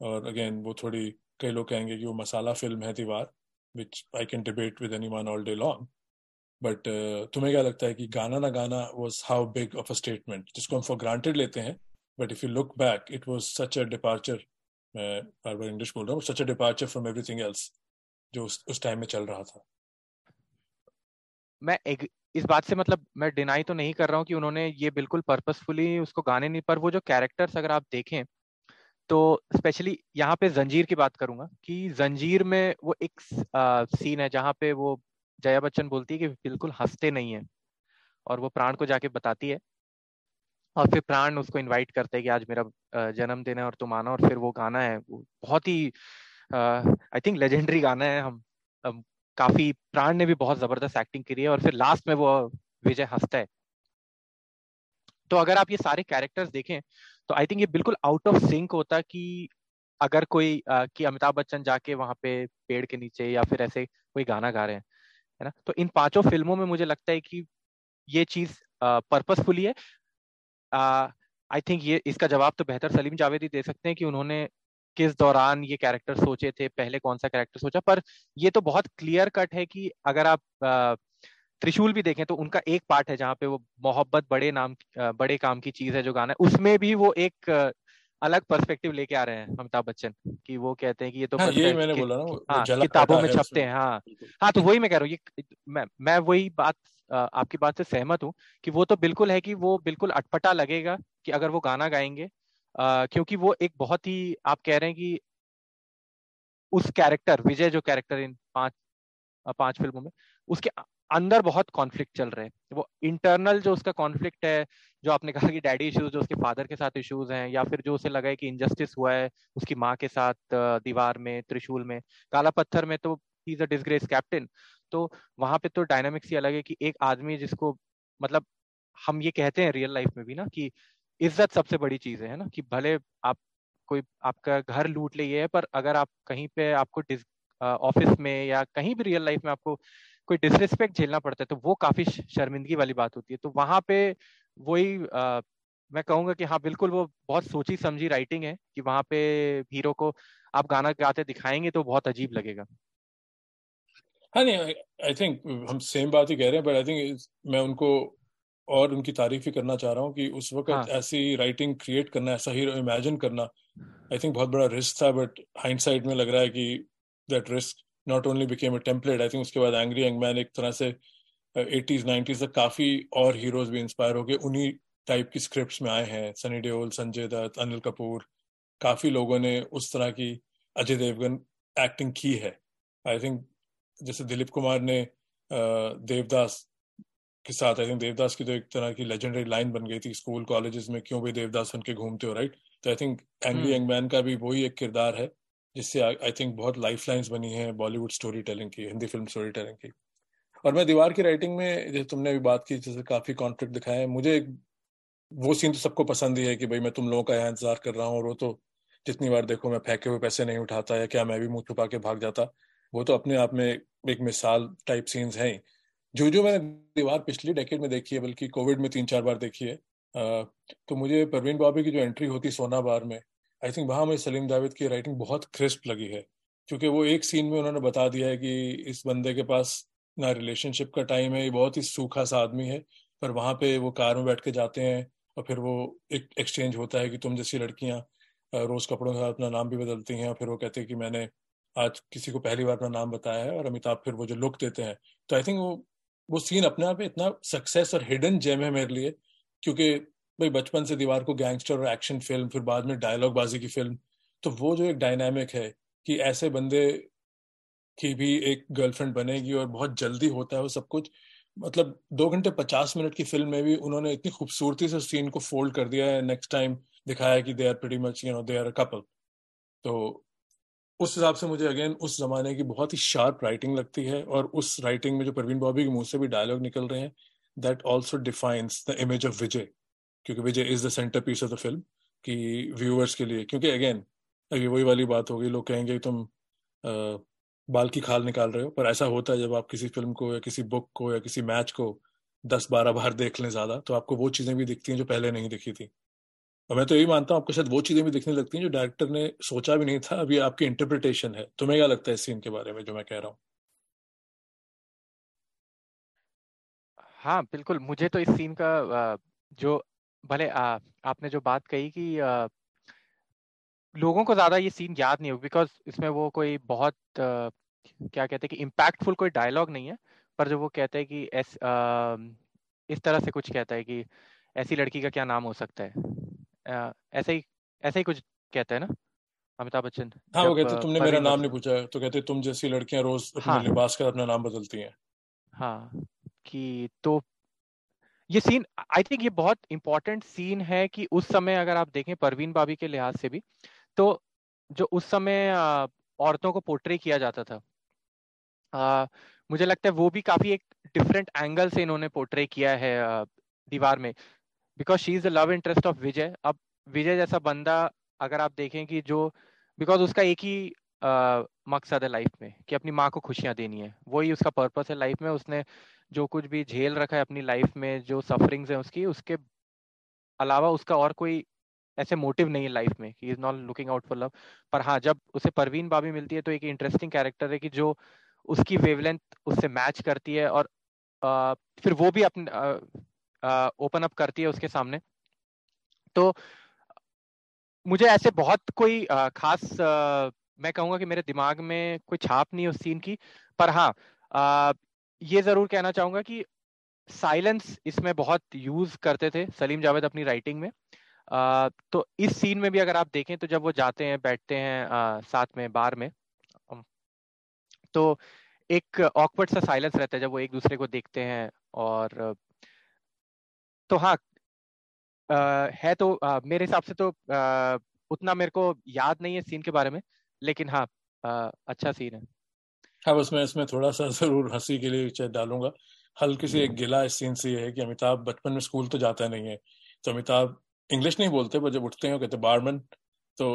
S2: और अगेन वो थोड़ी, कई लोग कहेंगे कि वो मसाला फ़िल्म है Deewar which I can debate with anyone all day long but तुम्हें क्या लगता है कि गाना ना गाना was how big of a statement जिसको हम फॉर ग्रांटेड लेते हैं but if you look back it was such a departure मैं बार बार इंग्लिश बोल रहा हूँ such a departure from everything else जो उस, उस टाइम में चल रहा था।
S3: मैं एक इस बात से मतलब मैं डिनाई तो नहीं कर रहा हूँ कि उन्होंने ये बिल्कुल पर्पसफुली उसको गाने नहीं पर वो जो कैरेक्टर्स अगर आप देखें तो स्पेशली यहाँ पे जंजीर की बात करूँगा कि जंजीर में वो एक आ, सीन है जहाँ पे वो जया बच्चन बोलती है कि बिल्कुल हँसते नहीं है। और वो प्राण को जाके बताती है। और फिर प्राण उसको इनवाइट करते हैं कि आज मेरा जन्मदिन है और तुम आना। और फिर वो गाना है वो बहुत ही आई थिंक लेजेंडरी गाना है। हम, हम काफ़ी प्राण ने भी बहुत ज़बरदस्त एक्टिंग करी है। और फिर लास्ट में वो विजय हंसता है। तो अगर आप ये सारे कैरेक्टर्स देखें तो आई थिंक ये बिल्कुल आउट ऑफ़ सिंक होता कि अगर कोई कि अमिताभ बच्चन जाके वहाँ पे पेड़ के नीचे या फिर ऐसे कोई गाना गा रहे हैं। है ना? तो इन पाँचों फ़िल्मों में मुझे लगता है कि ये चीज़ पर्पसफुली है। आई थिंक ये, इसका जवाब तो बेहतर सलीम जावेद ही दे सकते हैं कि उन्होंने किस दौरान ये कैरेक्टर सोचे थे, पहले कौन सा कैरेक्टर सोचा। पर ये तो बहुत क्लियर कट है कि अगर आप त्रिशूल भी देखें तो उनका एक पार्ट है जहाँ पे वो मोहब्बत बड़े नाम बड़े काम की चीज़ है जो गाना है। उसमें भी वो एक अलग पर्सपेक्टिव लेके आ रहे हैं अमिताभ बच्चन कि वो कहते हैं कि ये तो
S2: हाँ, ये मैंने बोला ना
S3: हाँ, किताबों में छपते हैं हाँ। हाँ तो वही मैं कह रहा हूँ ये मैं मैं वही बात आपकी बात से सहमत हूँ कि वो तो बिल्कुल है कि वो बिल्कुल अटपटा लगेगा कि अगर वो गाना गाएँगे क्योंकि वो एक बहुत ही आप कह रहे हैं कि उस कैरेक्टर विजय जो कैरेक्टर इन पाँच पाँच फ़िल्मों में उसके अंदर बहुत कॉन्फ्लिक्ट चल रहे हैं। वो इंटरनल जो उसका कॉन्फ्लिक्ट है, जो आपने कहा कि डैडी इश्यूज़ जो उसके फादर के साथ इश्यूज़ हैं, या फिर जो उसे लगा है कि इनजस्टिस हुआ है उसकी माँ के साथ दीवार में, त्रिशूल में, काला पत्थर में तो इज़ अ डिसग्रेस कैप्टन तो वहाँ पे तो डायनामिक्स ही अलग है कि एक आदमी जिसको मतलब हम ये कहते हैं रियल लाइफ में भी ना कि इज़्ज़त सबसे बड़ी चीज़ है ना? कि भले आप कोई, आपका घर लूट ले ये है, पर अगर आप कहीं पे आपको ऑफ़िस में या कहीं भी रियल लाइफ में आपको कोई डिसरिस्पेक्ट झेलना पड़ता है तो वो काफ़ी शर्मिंदगी वाली बात होती है तो वहाँ पे वही मैं कहूँगा कि हाँ बिल्कुल वो बहुत सोची समझी राइटिंग है कि वहाँ पे हीरो को आप गाना गाते दिखाएँगे तो बहुत अजीब लगेगा
S2: हाँ नहीं आई थिंक हम सेम बात ही कह रहे हैं बट आई थिंक मैं उनको और उनकी तारीफ़ ही करना चाह रहा हूँ कि उस वक्त हाँ. ऐसी राइटिंग क्रिएट करना ऐसा हीरो इमेजिन करना आई थिंक बहुत बड़ा रिस्क था बट हाइंड में लग रहा है कि that risk not only became a template I think उसके बाद एंग्री यंग मैन एक तरह से एटीज uh, नाइनटीज तक काफ़ी और हीरोज भी इंस्पायर हो गए। उन्हीं टाइप की स्क्रिप्ट्स में आए हैं सनी देओल संजय दत्त अनिल कपूर काफ़ी लोगों ने उस तरह की अजय देवगन एक्टिंग की है। आई थिंक जैसे दिलीप कुमार ने uh, देवदास के साथ आई थिंक देवदास की तो एक तरह की लेजेंडरी लाइन बन गई थी स्कूल कॉलेजेस में क्यों भी देवदास बन के घूमते हो राइट तो I think angry young man का भी वही एक किरदार है। जिससे आई थिंक बहुत लाइफ लाइन्स बनी है बॉलीवुड स्टोरी टेलिंग की हिंदी फ़िल्म स्टोरी टेलिंग की। और मैं दीवार की राइटिंग में, जैसे तुमने अभी बात की, जैसे काफ़ी कॉन्फ्लिक्ट दिखाया है, मुझे वो सीन तो सबको पसंद ही है कि भाई मैं तुम लोगों का यहाँ इंतज़ार कर रहा हूँ, और वो तो जितनी बार देखो मैं फेंके हुए पैसे नहीं उठाता या क्या मैं भी मुँह छुपा के भाग जाता, वो तो अपने आप में एक मिसाल टाइप सीन्स हैं जो जो मैंने दीवार पिछली डेकेड में देखी है, बल्कि कोविड में तीन चार बार देखी है तो मुझे परवीन बाबी की जो एंट्री होती सोना बार में आई थिंक वहाँ में सलीम जावेद की राइटिंग बहुत क्रिस्प लगी है, क्योंकि वो एक सीन में उन्होंने बता दिया है कि इस बंदे के पास ना रिलेशनशिप का टाइम है, ये बहुत ही सूखा सा आदमी है, पर वहाँ पे वो कार में बैठ के जाते हैं और फिर वो एक एक्सचेंज होता है कि तुम जैसी लड़कियाँ रोज कपड़ों के साथ अपना नाम भी बदलती हैं और फिर वो कहते हैं कि मैंने आज किसी को पहली बार अपना नाम बताया है और अमिताभ फिर वो जो लुक देते हैं। तो आई थिंक वो वो सीन अपने आप में इतना सक्सेस और हिडन जेम है मेरे लिए, क्योंकि भाई बचपन से दीवार को गैंगस्टर और एक्शन फ़िल्म, फिर बाद में डायलॉग बाजी की फ़िल्म तो वो जो एक डायनामिक है कि ऐसे बंदे की भी एक गर्लफ्रेंड बनेगी और बहुत जल्दी होता है वो सब कुछ। मतलब दो घंटे पचास मिनट की फ़िल्म में भी उन्होंने इतनी खूबसूरती से सीन को फोल्ड कर दिया है नेक्स्ट टाइम दिखाया कि they are pretty much you know they are a couple तो उस हिसाब से मुझे अगेन उस जमाने की बहुत ही शार्प राइटिंग लगती है और उस राइटिंग में जो प्रवीण बॉबी के मुँह से भी डायलॉग निकल रहे हैं that also defines the image of Vijay क्योंकि Vijay is the centre piece of the film कि व्यूअर्स के लिए। क्योंकि अगेन अभी वही वाली बात होगी लोग कहेंगे तुम आ, बाल की खाल निकाल रहे हो पर ऐसा होता है जब आप किसी फ़िल्म को या किसी बुक को या किसी मैच को दस बारह बार देख लें ज़्यादा तो आपको वो चीज़ें भी दिखती हैं जो पहले नहीं दिखी थी। और मैं तो यही मानता हूँ आपको शायद वो चीज़ें भी दिखने लगती हैं जो डायरेक्टर ने सोचा भी नहीं था अभी आपकी इंटरप्रिटेशन है। तुम्हें क्या लगता है इस सीन के बारे में जो मैं कह रहा हूँ?
S3: हाँ बिल्कुल। मुझे तो इस सीन का जो भले आ, आपने जो बात कही कि आ, लोगों को ज़्यादा ये सीन याद नहीं हो बिकॉज़ इसमें वो कोई बहुत आ, क्या कहते हैं कि इम्पैक्टफुल कोई डायलॉग नहीं है पर जो वो कहता है कि ऐस, आ, इस तरह से कुछ कहता है कि ऐसी लड़की का क्या नाम हो सकता है। ऐसा ही ऐसा ही कुछ कहता है ना अमिताभ बच्चन?
S2: हाँ वो कहते तुमने मेरा नाम नहीं पूछा है। तो कहते तुम जैसी लड़कियाँ रोज अपने हाँ, लिबास का अपना नाम बदलती हैं।
S3: हाँ कि तो ये सीन आई थिंक ये बहुत इंपॉर्टेंट सीन है कि उस समय अगर आप देखें परवीन बाबी के लिहाज से भी तो जो उस समय औरतों को पोर्ट्रे किया जाता था आ, मुझे लगता है वो भी काफ़ी एक डिफरेंट एंगल से इन्होंने पोर्ट्रे किया है दीवार में because she is the love interest of Vijay अब विजय जैसा बंदा अगर आप देखें कि जो बिकॉज़ उसका एक ही मकसद है लाइफ में कि अपनी माँ को खुशियाँ देनी है। वही उसका पर्पस है लाइफ में उसने जो कुछ भी झेल रखा है अपनी लाइफ में जो सफरिंग्स है उसकी उसके अलावा उसका और कोई ऐसे मोटिव नहीं है लाइफ में he is not looking out for love पर हाँ जब उसे परवीन बाबी मिलती है तो एक इंटरेस्टिंग कैरेक्टर है कि जो उसकी वेवलेंथ उससे मैच करती है और आ, फिर वो भी अपने ओपन अप करती है उसके सामने। तो मुझे ऐसे बहुत कोई आ, खास आ, मैं कहूँगा कि मेरे दिमाग में कोई छाप नहीं उस सीन की पर हाँ ये ज़रूर कहना चाहूँगा कि साइलेंस इसमें बहुत यूज़ करते थे सलीम जावेद अपनी राइटिंग में। आ, तो इस सीन में भी अगर आप देखें तो जब वो जाते हैं बैठते हैं आ, साथ में बार में तो एक ऑकवर्ड सा साइलेंस रहता है जब वो एक दूसरे को देखते हैं और तो हाँ आ, है तो आ, मेरे हिसाब से तो आ, उतना मेरे को याद नहीं है सीन के बारे में लेकिन हाँ आ, अच्छा सीन है।
S2: हाँ बस मैं इसमें थोड़ा सा ज़रूर हँसी के लिए डालूँगा। हल्की सी एक गिला इस सीन से ये है कि अमिताभ बचपन में स्कूल तो जाता नहीं है। तो अमिताभ इंग्लिश नहीं बोलते पर जब उठते हैं कहते बारमन तो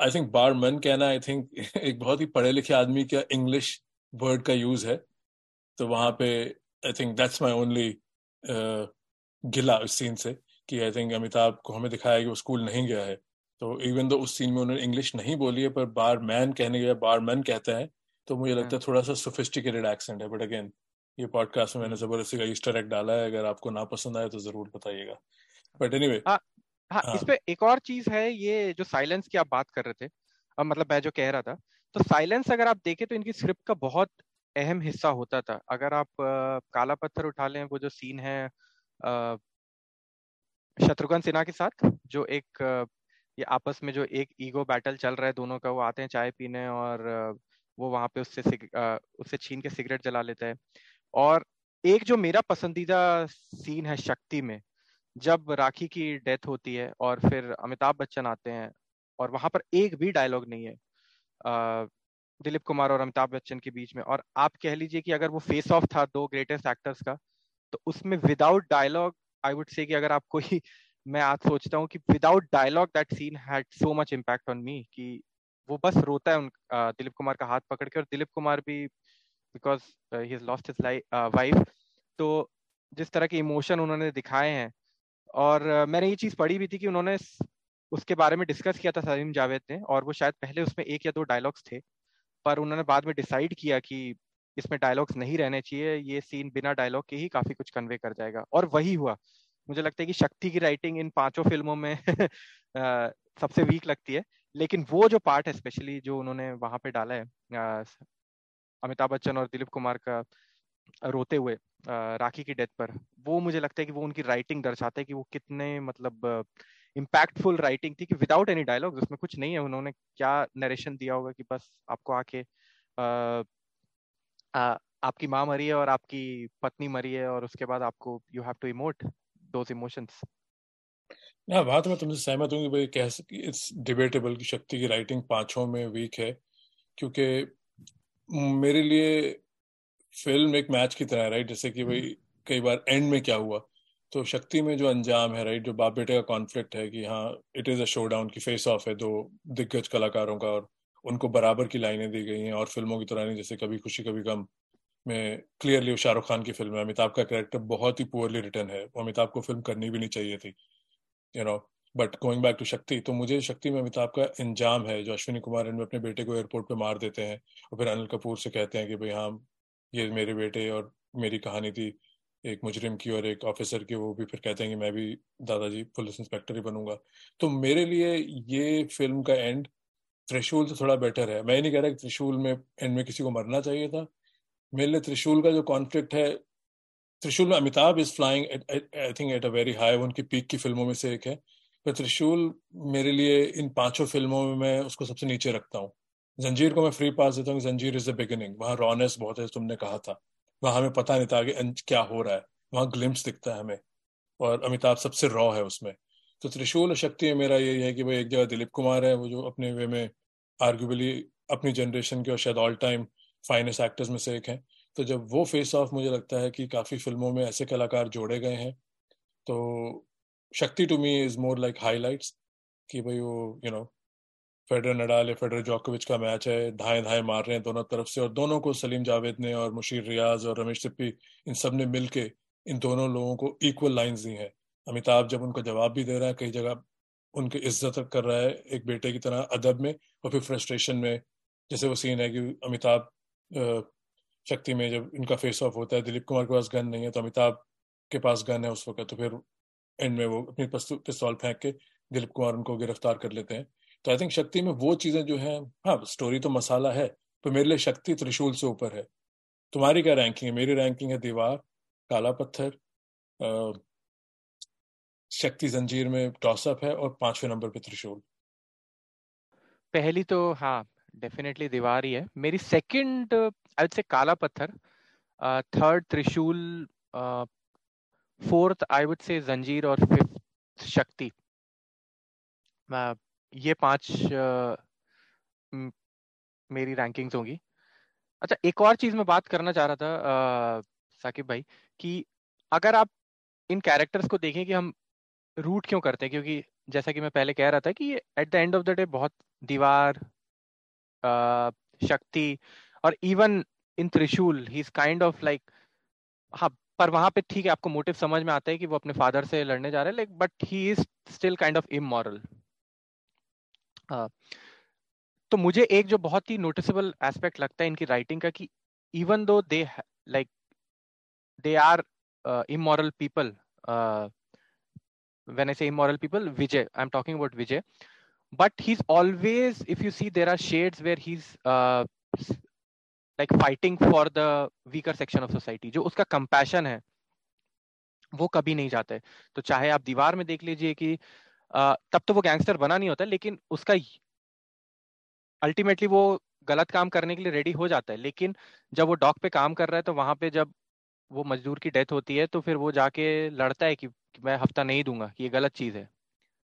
S2: आई थिंक बारमन कहना आई थिंक एक बहुत ही पढ़े लिखे आदमी का इंग्लिश वर्ड का यूज़ है। तो वहाँ पे I think that's my only गिला इस सीन से कि आई थिंक अमिताभ को हमें दिखाया कि वो स्कूल नहीं गया है। तो इवन दो उस सीन में उन्होंने इंग्लिश नहीं बोली है पर बार मैन कहने गया बार मैन कहते हैं तो मुझे लगता है हाँ। थोड़ा सा सोफिस्टिकेटेड एक्सेंट है। बट अगेन ये पॉडकास्ट में मैंने ज़बरदस्ती का ईस्टर एग डाला है अगर आपको ना पसंद आए तो ज़रूर बताइएगा। बट एनी anyway,
S3: हाँ, हाँ, हाँ, इस पे एक और चीज़ है ये जो साइलेंस की आप बात कर रहे थे अब मतलब मैं जो कह रहा था तो साइलेंस अगर आप देखें तो इनकी स्क्रिप्ट का बहुत अहम हिस्सा होता था। अगर आप आ, काला पत्थर उठा लें वो जो सीन है शत्रुघ्न सिन्हा के साथ जो एक ये आपस में जो एक ईगो बैटल चल रहा है दोनों का, वो आते हैं चाय पीने और वो वहाँ पे उससे उससे छीन के सिगरेट जला लेता है। और एक जो मेरा पसंदीदा सीन है शक्ति में, जब राखी की डेथ होती है और फिर अमिताभ बच्चन आते हैं और वहाँ पर एक भी डायलॉग नहीं है दिलीप कुमार और अमिताभ बच्चन के बीच में। और आप कह लीजिए कि अगर वो फेस ऑफ़ था दो ग्रेटेस्ट एक्टर्स का तो उसमें विदाउट डायलॉग आई वुड से कि अगर आप कोई मैं आज सोचता हूँ कि without dialogue that scene had so much impact on me कि वो बस रोता है उन दिलीप कुमार का हाथ पकड़ के और दिलीप कुमार भी because he is lost his wife तो जिस तरह के इमोशन उन्होंने दिखाए हैं और मैंने ये चीज़ पढ़ी भी थी कि उन्होंने उसके बारे में डिस्कस किया था सलीम जावेद ने और वो शायद पहले उसमें एक या दो डायलॉग्स थे, पर उन्होंने बाद में डिसाइड किया कि इसमें डायलॉग्स नहीं रहने चाहिए, ये सीन बिना डायलॉग के ही काफ़ी कुछ कन्वे कर जाएगा और वही हुआ। मुझे लगता है कि शक्ति की राइटिंग इन पाँचों फ़िल्मों में सबसे वीक लगती है। लेकिन वो जो पार्ट है स्पेशली जो उन्होंने वहाँ पे डाला है अमिताभ बच्चन और दिलीप कुमार का रोते हुए राखी की डेथ पर, वो मुझे लगता है कि वो उनकी राइटिंग दर्शाता है कि वो कितने मतलब इम्पैक्टफुल राइटिंग थी कि विदाउट एनी डायलॉग उसमें कुछ नहीं है। उन्होंने क्या नरेशन दिया होगा कि बस आपको आके आपकी माँ मरी है और आपकी पत्नी मरी है और उसके बाद आपको you have to emote emotions
S2: ना बात मैं तुमसे सहमत हूँ कि भाई कह इट्स डिबेटेबल की शक्ति की राइटिंग पाँचों में वीक है क्योंकि मेरे लिए फ़िल्म एक मैच की तरह राइट जैसे कि भाई कई बार एंड में क्या हुआ? तो शक्ति में जो अंजाम है राइट जो बाप बेटे का कॉन्फ्लिक्ट है कि हाँ it is a showdown की फेस ऑफ़ है दो दिग्गज कलाकारों का और उनको बराबर की लाइनें दी गई हैं और फ़िल्मों की तरह नहीं जैसे कभी खुशी कभी गम। में क्लियरली शाहरुख खान की फ़िल्म है। अमिताभ का कैरेक्टर बहुत ही पुअरली रिटर्न है। अमिताभ को फ़िल्म करनी भी नहीं चाहिए थी you know but going back to Shakti तो मुझे शक्ति में अमिताभ का इंजाम है, जो अश्विनी कुमार इनमें अपने बेटे को एयरपोर्ट पे मार देते हैं और फिर अनिल कपूर से कहते हैं कि भाई हाँ ये मेरे बेटे और मेरी कहानी थी, एक मुजरिम की और एक ऑफिसर की, वो भी फिर कहते हैं कि मैं भी दादाजी पुलिस इंस्पेक्टर ही बनूँगा। तो मेरे लिए ये फ़िल्म का एंड त्रिशूल से थोड़ा बेटर है। मैं नहीं कह रहा कि त्रिशूल में एंड में किसी को मरना चाहिए था मेरे लिए त्रिशूल का जो कॉन्फ्लिक्ट है, त्रिशूल में Amitabh is flying I think at a very high उनकी पीक की फ़िल्मों में से एक है। पर त्रिशूल मेरे लिए इन पाँचों फ़िल्मों में मैं उसको सबसे नीचे रखता हूँ। जंजीर को मैं फ्री पास देता हूँ जंजीर इज़ द बिगिनिंग वहाँ रॉनेस बहुत है, तुमने कहा था। वहाँ हमें पता नहीं था आगे क्या हो रहा है। वहाँ ग्लिम्स दिखता है हमें। और अमिताभ सबसे रॉ है उसमें। तो त्रिशूल शक्ति में मेरा यही है कि भाई एक जगह दिलीप कुमार है, वो जो अपने वे में आर्ग्यूबली अपनी जनरेशन के और शायद ऑल टाइम फाइनेस्ट एक्टर्स में से एक हैं। तो जब वो फेस ऑफ़ मुझे लगता है कि काफ़ी फ़िल्मों में ऐसे कलाकार जोड़े गए हैं। तो Shakti to me is more like highlights कि भाई वो यू नो फेडर नडाल या फेडर जोकोविच का मैच है धाए धाए मार रहे हैं दोनों तरफ़ से और दोनों को सलीम जावेद ने और मुशीर रियाज और रमेश सिप्पी इन सबने मिल के इन दोनों लोगों को इक्वल लाइन्स दी हैं। अमिताभ जब उनका जवाब भी दे रहा है, कई जगह उनकी इज़्ज़त कर रहा है एक बेटे की तरह अदब में और फिर फ्रस्ट्रेशन में। जैसे वो सीन है कि अमिताभ शक्ति में जब इनका फेस ऑफ़ होता है दिलीप कुमार के पास गन नहीं है तो अमिताभ के पास गन है उस वक्त तो फिर एंड में वो अपनी पिस्तौल फेंक के दिलीप कुमार उनको गिरफ़्तार कर लेते हैं। तो आई थिंक शक्ति में वो चीज़ें जो है हाँ स्टोरी तो मसाला है तो मेरे लिए शक्ति त्रिशूल से ऊपर है। तुम्हारी क्या रैंकिंग है? मेरी रैंकिंग है दीवार काला पत्थर आ, शक्ति जंजीर में टॉसअप है और पाँचवें नंबर पे त्रिशूल।
S3: पहली तो हाँ डेफिनेटली दीवार ही। है मेरी सेकंड आई से काला पत्थर थर्ड त्रिशूल फोर्थ आई वुड से जंजीर और फिफ्थ शक्ति। ये पाँच मेरी रैंकिंग्स होंगी। अच्छा एक और चीज़ मैं बात करना चाह रहा था साकिब भाई, कि अगर आप इन कैरेक्टर्स को देखें कि हम रूट क्यों करते हैं, क्योंकि जैसा कि मैं पहले कह रहा था कि at the end of the day बहुत दीवार शक्ति और even in Trishul he is kind of like हाँ पर वहाँ पे ठीक है आपको मोटिव समझ में आता है कि वो अपने फादर से लड़ने जा रहे हैं like but he is still kind of immoral तो मुझे एक जो बहुत ही नोटिसेबल एस्पेक्ट लगता है इनकी राइटिंग का कि even though they like they are immoral people when I say immoral people, Vijay, I'm talking about Vijay. But he's always, if you see, there are shades where he's uh, like fighting for the weaker section of society. जो उसका compassion है वो कभी नहीं जाता। तो चाहे आप दीवार में देख लीजिए कि uh, तब तो वो गैंगस्टर बना नहीं होता लेकिन उसका अल्टीमेटली वो गलत काम करने के लिए रेडी हो जाता है। लेकिन जब वो डॉक पे काम कर रहा है तो वहाँ पे जब वो मजदूर की डेथ होती है तो फिर वो जाके लड़ता है कि कि मैं हफ़्ता नहीं दूँगा ये गलत चीज़ है।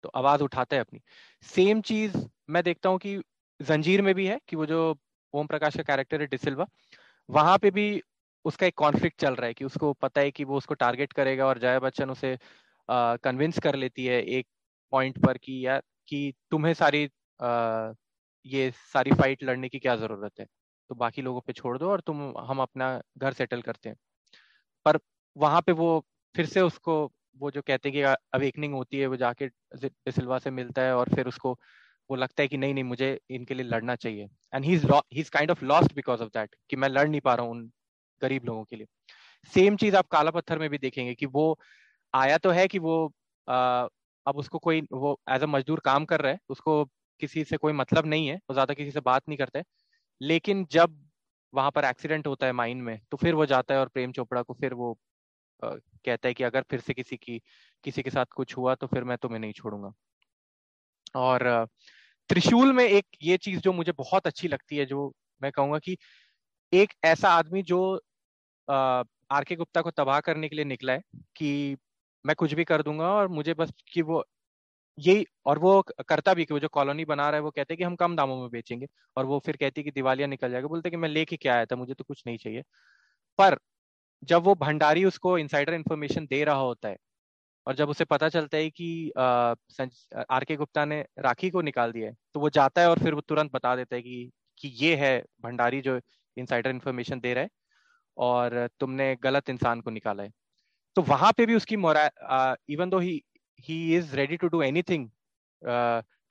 S3: तो आवाज़ उठाता है अपनी। सेम चीज़ मैं देखता हूँ कि जंजीर में भी है कि वो जो ओम प्रकाश का कैरेक्टर है डिसिल्वा वहाँ पे भी उसका एक कॉन्फ्लिक्ट चल रहा है कि उसको पता है कि वो उसको टारगेट करेगा और जया बच्चन उसे कन्विंस कर लेती है एक पॉइंट पर कि यार कि तुम्हें सारी आ, ये सारी फाइट लड़ने की क्या ज़रूरत है? तो बाकी लोगों पे छोड़ दो और तुम हम अपना घर सेटल करते हैं। पर वहाँ पे वो फिर से उसको वो जो कहते हैं कि अवेकनिंग होती है वो जाके डिसिल्वा से मिलता है और फिर उसको वो लगता है कि नहीं नहीं मुझे इनके लिए लड़ना चाहिए। And he is kind of lost because of that कि मैं लड़ नहीं पा रहा हूँ उन गरीब लोगों के लिए। सेम चीज़ आप काला पत्थर में भी देखेंगे कि वो आया तो है कि वो आ, अब उसको कोई वो एज अ मजदूर काम कर रहा है उसको किसी से कोई मतलब नहीं है वो ज़्यादा किसी से बात नहीं करता है। लेकिन जब वहाँ पर एक्सीडेंट होता है माइन में तो फिर वो जाता है और प्रेम चोपड़ा को फिर वो कहता है कि अगर फिर से किसी की, किसी के साथ कुछ हुआ तो फिर मैं तुम्हें नहीं छोड़ूँगा। और त्रिशूल में एक ये चीज़ जो मुझे बहुत अच्छी लगती है, जो मैं कहूँगा कि एक ऐसा आदमी जो आर के गुप्ता को तबाह करने के लिए निकला है कि मैं कुछ भी कर दूँगा और मुझे बस कि वो, यही, और वो करता भी कि वो जो कॉलोनी बना रहा है, वो कहते हैं कि हम कम दामों में बेचेंगे और वो फिर कहती है कि दिवालिया निकल जाएगा। बोलते कि मैं लेके क्या आया था, मुझे तो कुछ नहीं चाहिए। पर जब वो भंडारी उसको इनसाइडर इन्फॉर्मेशन दे रहा होता है और जब उसे पता चलता है कि आर के गुप्ता ने राखी को निकाल दिया है तो वो जाता है और फिर वो तुरंत बता देता है कि कि ये है भंडारी जो इनसाइडर इन्फॉर्मेशन दे रहा है और तुमने गलत इंसान को निकाला है। तो वहाँ पे भी उसकी मोरा even though he he is ready to do anything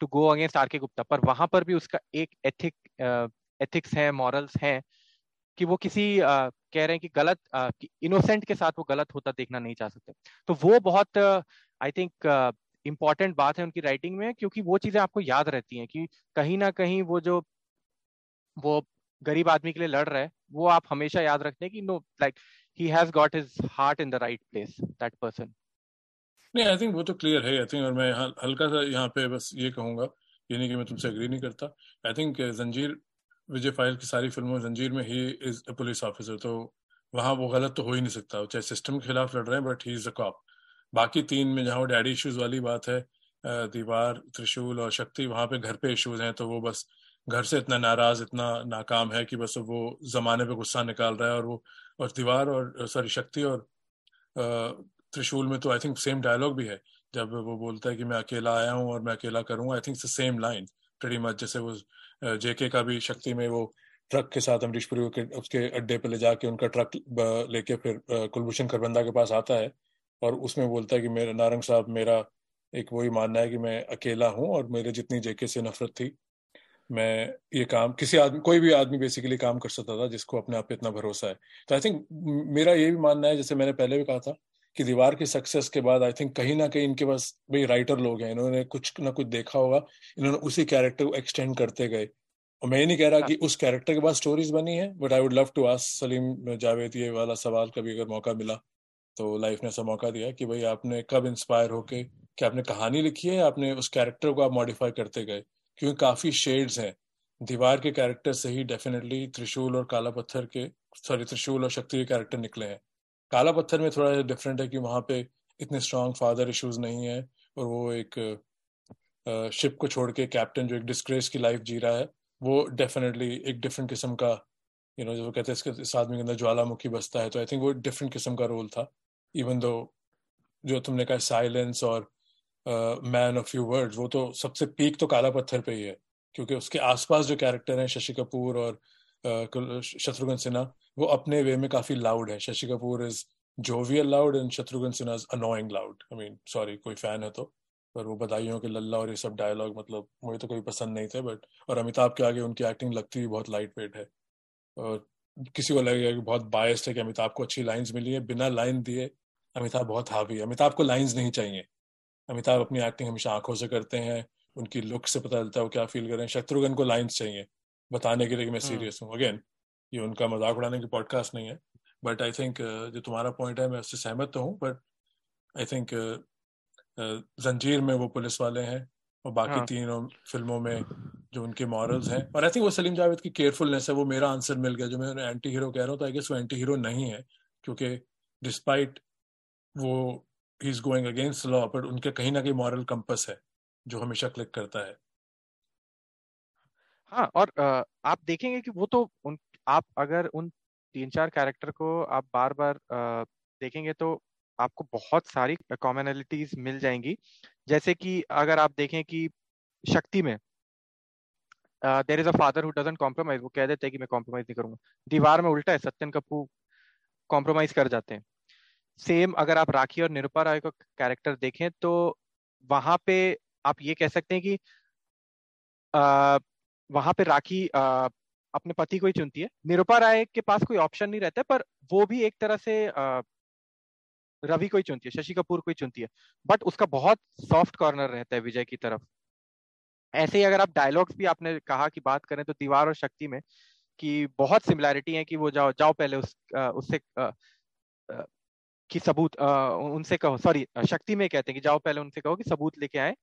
S3: to go against R K Gupta, पर वहाँ पर भी उसका एक एथिक एथिक्स है मॉरल्स हैं कि वो किसी आ, कह रहे हैं कि गलत इनोसेंट के साथ वो गलत होता देखना नहीं चाह सकते। तो वो बहुत आई थिंक इंपॉर्टेंट बात है उनकी राइटिंग में क्योंकि वो चीज़ें आपको याद रहती हैं कि कहीं ना कहीं वो जो वो गरीब आदमी के लिए लड़ रहा है वो आप हमेशा याद रखते हैं कि no like he has got his heart in the right place that person
S2: नहीं आई थिंक वो तो क्लियर है आई थिंक और मैं हल्का सा यहाँ पे बस ये कहूँगा ये नहीं कि मैं तुमसे एग्री नहीं करता। आई थिंक जंजीर विजय फ़ाइल की सारी फ़िल्मों जंजीर में he is a police officer तो वहाँ वो गलत तो हो ही नहीं सकता। चाहे सिस्टम के खिलाफ लड़ रहे हैं but he is a cop बाकी तीन में जहाँ वो डैडी इश्यूज़ वाली बात है दीवार, त्रिशूल और शक्ति, वहाँ पे घर पे इश्यूज़ हैं तो वो बस घर से इतना नाराज़, इतना नाकाम है कि बस वो जमाने पे गुस्सा निकाल रहा है और वो, और दीवार और सॉरी शक्ति और त्रिशूल में तो आई थिंक सेम डायलॉग भी है। जब वो बोलता है कि मैं अकेला आया हूँ और मैं अकेला करूँगा I think same line pretty much जैसे वो जेके का भी शक्ति में वो ट्रक के साथ अमरीश पुरी के, उसके अड्डे पे ले जाके उनका ट्रक लेके फिर कुलभूषण खरबंदा के पास आता है और उसमें बोलता है कि मेरा, नारंग साहब, मेरा एक वही मानना है कि मैं अकेला हूँ और मेरे जितनी जेके से नफरत थी, मैं ये काम, किसी आदमी, कोई भी आदमी बेसिकली काम कर सकता था जिसको अपने आप पे इतना भरोसा है। तो आई थिंक मेरा ये भी मानना है, जैसे मैंने पहले भी कहा था कि दीवार की सक्सेस के बाद आई थिंक कहीं ना कहीं इनके पास भाई राइटर लोग हैं। इन्होंने कुछ ना कुछ देखा होगा, इन्होंने उसी कैरेक्टर को एक्सटेंड करते गए। और मैं ये नहीं कह रहा कि। उस कैरेक्टर के बाद स्टोरीज बनी है but I would love to ask Salim Javed ये वाला सवाल कभी अगर मौका मिला तो लाइफ ने ऐसा मौका दिया कि भाई आपने कब इंस्पायर होके कि आपने कहानी लिखी है? आपने उस कैरेक्टर को आप मॉडिफाई करते गए? क्योंकि काफ़ी शेड्स हैं। दीवार के कैरेक्टर से ही डेफिनेटली त्रिशूल और काला पत्थर के सॉरी त्रिशूल और शक्ति के कैरेक्टर निकले हैं। काला पत्थर में थोड़ा डिफरेंट है कि वहाँ पे इतने स्ट्रॉन्ग फादर इश्यूज़ नहीं है और वो एक शिप को छोड़ के कैप्टन जो एक डिस्ग्रेस की लाइफ जी रहा है, वो डेफिनेटली एक डिफरेंट किस्म का यू नो जो कहते हैं, इसके, इस आदमी के अंदर ज्वालामुखी बसता है। तो आई थिंक वो डिफरेंट किस्म का रोल था इवन दो जो तुमने कहा साइलेंस और मैन ऑफ़ फ्यू वर्ड्स वो तो सबसे पीक तो काला पत्थर पे ही है, क्योंकि उसके आसपास जो कैरेक्टर हैं, शशि कपूर और शत्रुघ्न सिन्हा, वो अपने वे में काफ़ी लाउड है। Shashi Kapoor is jovial loud and Shatrughan Sinha is annoying loud I mean sorry कोई फ़ैन है तो। पर वो बधाइयों के लल्ला और ये सब डायलॉग मतलब मुझे तो कोई पसंद नहीं थे बट और अमिताभ के आगे उनकी एक्टिंग लगती भी बहुत लाइट वेट है। और किसी को लगेगा कि बहुत बायस्ड है कि अमिताभ को अच्छी लाइंस मिली है। बिना लाइन दिए अमिताभ बहुत हावी है। अमिताभ को लाइंस नहीं चाहिए। अमिताभ अपनी एक्टिंग हमेशा आँखों से करते हैं। उनकी लुक से पता चलता है वो क्या फील कर रहे हैं। शत्रुघ्न को लाइंस चाहिए। बताने के लिए कि मैं सीरियस हम्म। हूँ। अगेन ये उनका मज़ाक उड़ाने की पॉडकास्ट नहीं है। बट आई थिंक जो तुम्हारा पॉइंट है मैं उससे सहमत तो हूँ। बट आई थिंक जंजीर में वो पुलिस वाले हैं और बाकी हाँ. तीनों फ़िल्मों में जो उनके मॉरल्स हैं। और आई थिंक वो सलीम जावेद की केयरफुलनेस है। वो मेरा आंसर मिल गया। जो मैं एंटी हीरो कह रहा हूँ तो आई गेस वो एंटी हीरो नहीं है। क्योंकि डिस्पाइट वो he is going against law but उनके कहीं ना कहीं मॉरल कंपस है जो हमेशा क्लिक करता है।
S3: हाँ और आप देखेंगे कि वो तो उन, आप अगर उन तीन चार कैरेक्टर को आप बार बार देखेंगे तो आपको बहुत सारी कॉमनलिटीज मिल जाएँगी। जैसे कि अगर आप देखें कि शक्ति में there is a father who compromise वो कह देते हैं कि मैं कॉम्प्रोमाइज नहीं करूँगा। दीवार में उल्टा है, सत्यन कपूर कॉम्प्रोमाइज कर जाते हैं। सेम अगर आप राखी और निरुपा राय का कैरेक्टर देखें तो वहाँ पे आप ये कह सकते हैं कि वहाँ पे राखी आ, अपने पति को ही चुनती है। निरुपा राय के पास कोई ऑप्शन नहीं रहता पर वो भी एक तरह से आ, रवि को ही चुनती है शशि कपूर को ही चुनती है। बट उसका बहुत सॉफ्ट कॉर्नर रहता है विजय की तरफ़। ऐसे ही अगर आप डायलॉग्स भी आपने कहा कि बात करें तो दीवार और शक्ति में कि बहुत सिमिलैरिटी है कि वो जाओ जाओ पहले उस उससे कि सबूत उनसे कहो। सॉरी शक्ति में कहते हैं कि जाओ पहले उनसे कहो कि सबूत लेके आए।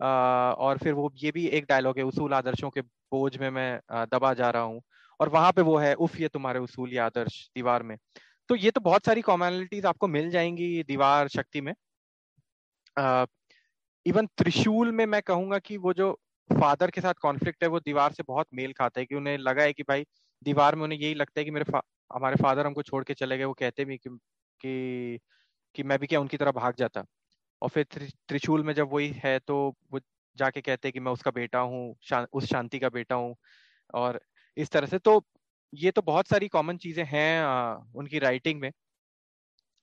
S3: और फिर वो ये भी एक डायलॉग है उसूल आदर्शों के बोझ में मैं दबा जा रहा हूँ। और वहाँ पे वो है उफ ये तुम्हारे उसूल या आदर्श दीवार में। तो ये तो बहुत सारी कॉमनलिटीज आपको मिल जाएँगी दीवार शक्ति में। इवन त्रिशूल में मैं कहूँगा कि वो जो फादर के साथ कॉन्फ्लिक्ट है वो दीवार से बहुत मेल खाता है कि उन्हें लगा है कि भाई दीवार में उन्हें यही लगता है कि मेरे हमारे फादर हमको छोड़ के चले गए। वो कहते भी कि कि, कि मैं भी क्या उनकी तरह भाग जाता। और फिर त्रिशूल में जब वही है तो वो जाके कहते हैं कि मैं उसका बेटा हूँ शा, उस शांति का बेटा हूँ और इस तरह से। तो ये तो बहुत सारी कॉमन चीज़ें हैं उनकी राइटिंग में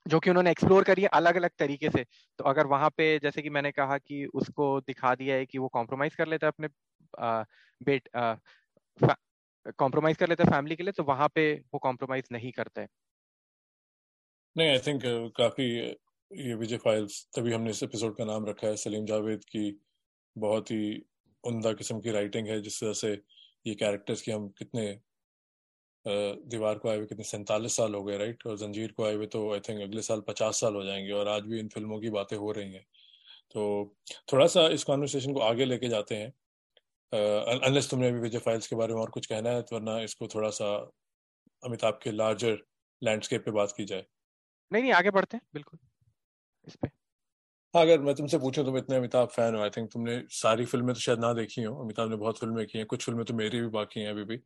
S3: जो कि उन्होंने एक्सप्लोर करी है अलग अलग तरीके से। तो अगर वहाँ पे जैसे कि मैंने कहा कि उसको दिखा दिया है कि वो कॉम्प्रोमाइज कर लेता है अपने आ, बेट कॉम्प्रोमाइज कर लेता है फैमिली के लिए तो वहाँ पे वो कॉम्प्रोमाइज नहीं करता। है
S2: नहीं आई थिंक काफ़ी ये विजय फाइल्स, तभी हमने इस एपिसोड का नाम रखा है, सलीम जावेद की बहुत ही उमदा किस्म की राइटिंग है, जिस तरह से ये कैरेक्टर्स की हम कितने दीवार को आए हुए कितने सैंतालीस साल हो गए राइट और जंजीर को आए हुए तो आई थिंक अगले साल पचास साल हो जाएँगे, और आज भी इन फ़िल्मों की बातें हो रही हैं। तो थोड़ा सा इस कॉन्वर्सेशन को आगे लेके जाते हैं। अनलेस तुमने अभी विजय फाइल्स के बारे में और कुछ कहना है तो वरना इसको थोड़ा सा अमिताभ के लार्जर लैंडस्केप पे बात की जाए।
S3: नहीं नहीं, आगे बढ़ते हैं, बिल्कुल। इस पे।
S2: हाँ अगर मैं तुमसे पूछूँ, तुम इतने अमिताभ फ़ैन हो आई थिंक तुमने सारी फ़िल्में तो शायद ना देखी हो। अमिताभ ने बहुत फ़िल्में की हैं, कुछ फ़िल्में तो मेरी भी बाकी हैं अभी भी।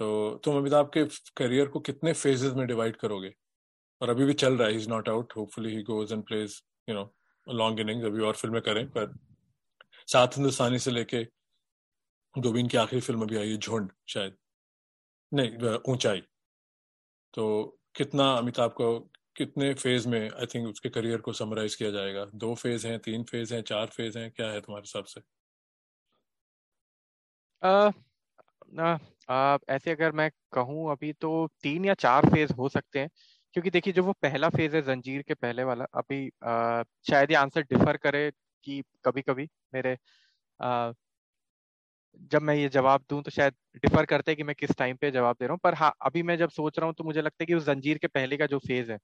S2: तो तुम अमिताभ के करियर को कितने फेजेस में डिवाइड करोगे? और अभी भी चल रहा है is not out hopefully he goes and plays you know long innings अभी और फ़िल्में करें, पर सात हिंदुस्तानी से लेके जो की आखिरी फ़िल्म अभी आई है, झुंड, शायद। नहीं, ऊंचाई। तो कितना अमिताभ को कितने फ़ेज़ में आई थिंक उसके करियर को समराइज किया जाएगा? दो फ़ेज़ हैं तीन फ़ेज़ हैं चार फ़ेज़ हैं क्या है तुम्हारे हिसाब से?
S3: ऐसे अगर मैं कहूँ अभी तो तीन या चार फ़ेज़ हो सकते हैं क्योंकि देखिए जो वो पहला फ़ेज़ है जंजीर के पहले वाला अभी आ, शायद ये आंसर डिफर करे कि कभी कभी मेरे आ, जब मैं ये जवाब दूँ तो शायद डिफर करते हैं कि मैं किस टाइम पे जवाब दे रहा हूँ पर हाँ अभी मैं जब सोच रहा हूँ तो मुझे लगता है कि उस जंजीर के पहले का जो फ़ेज़ है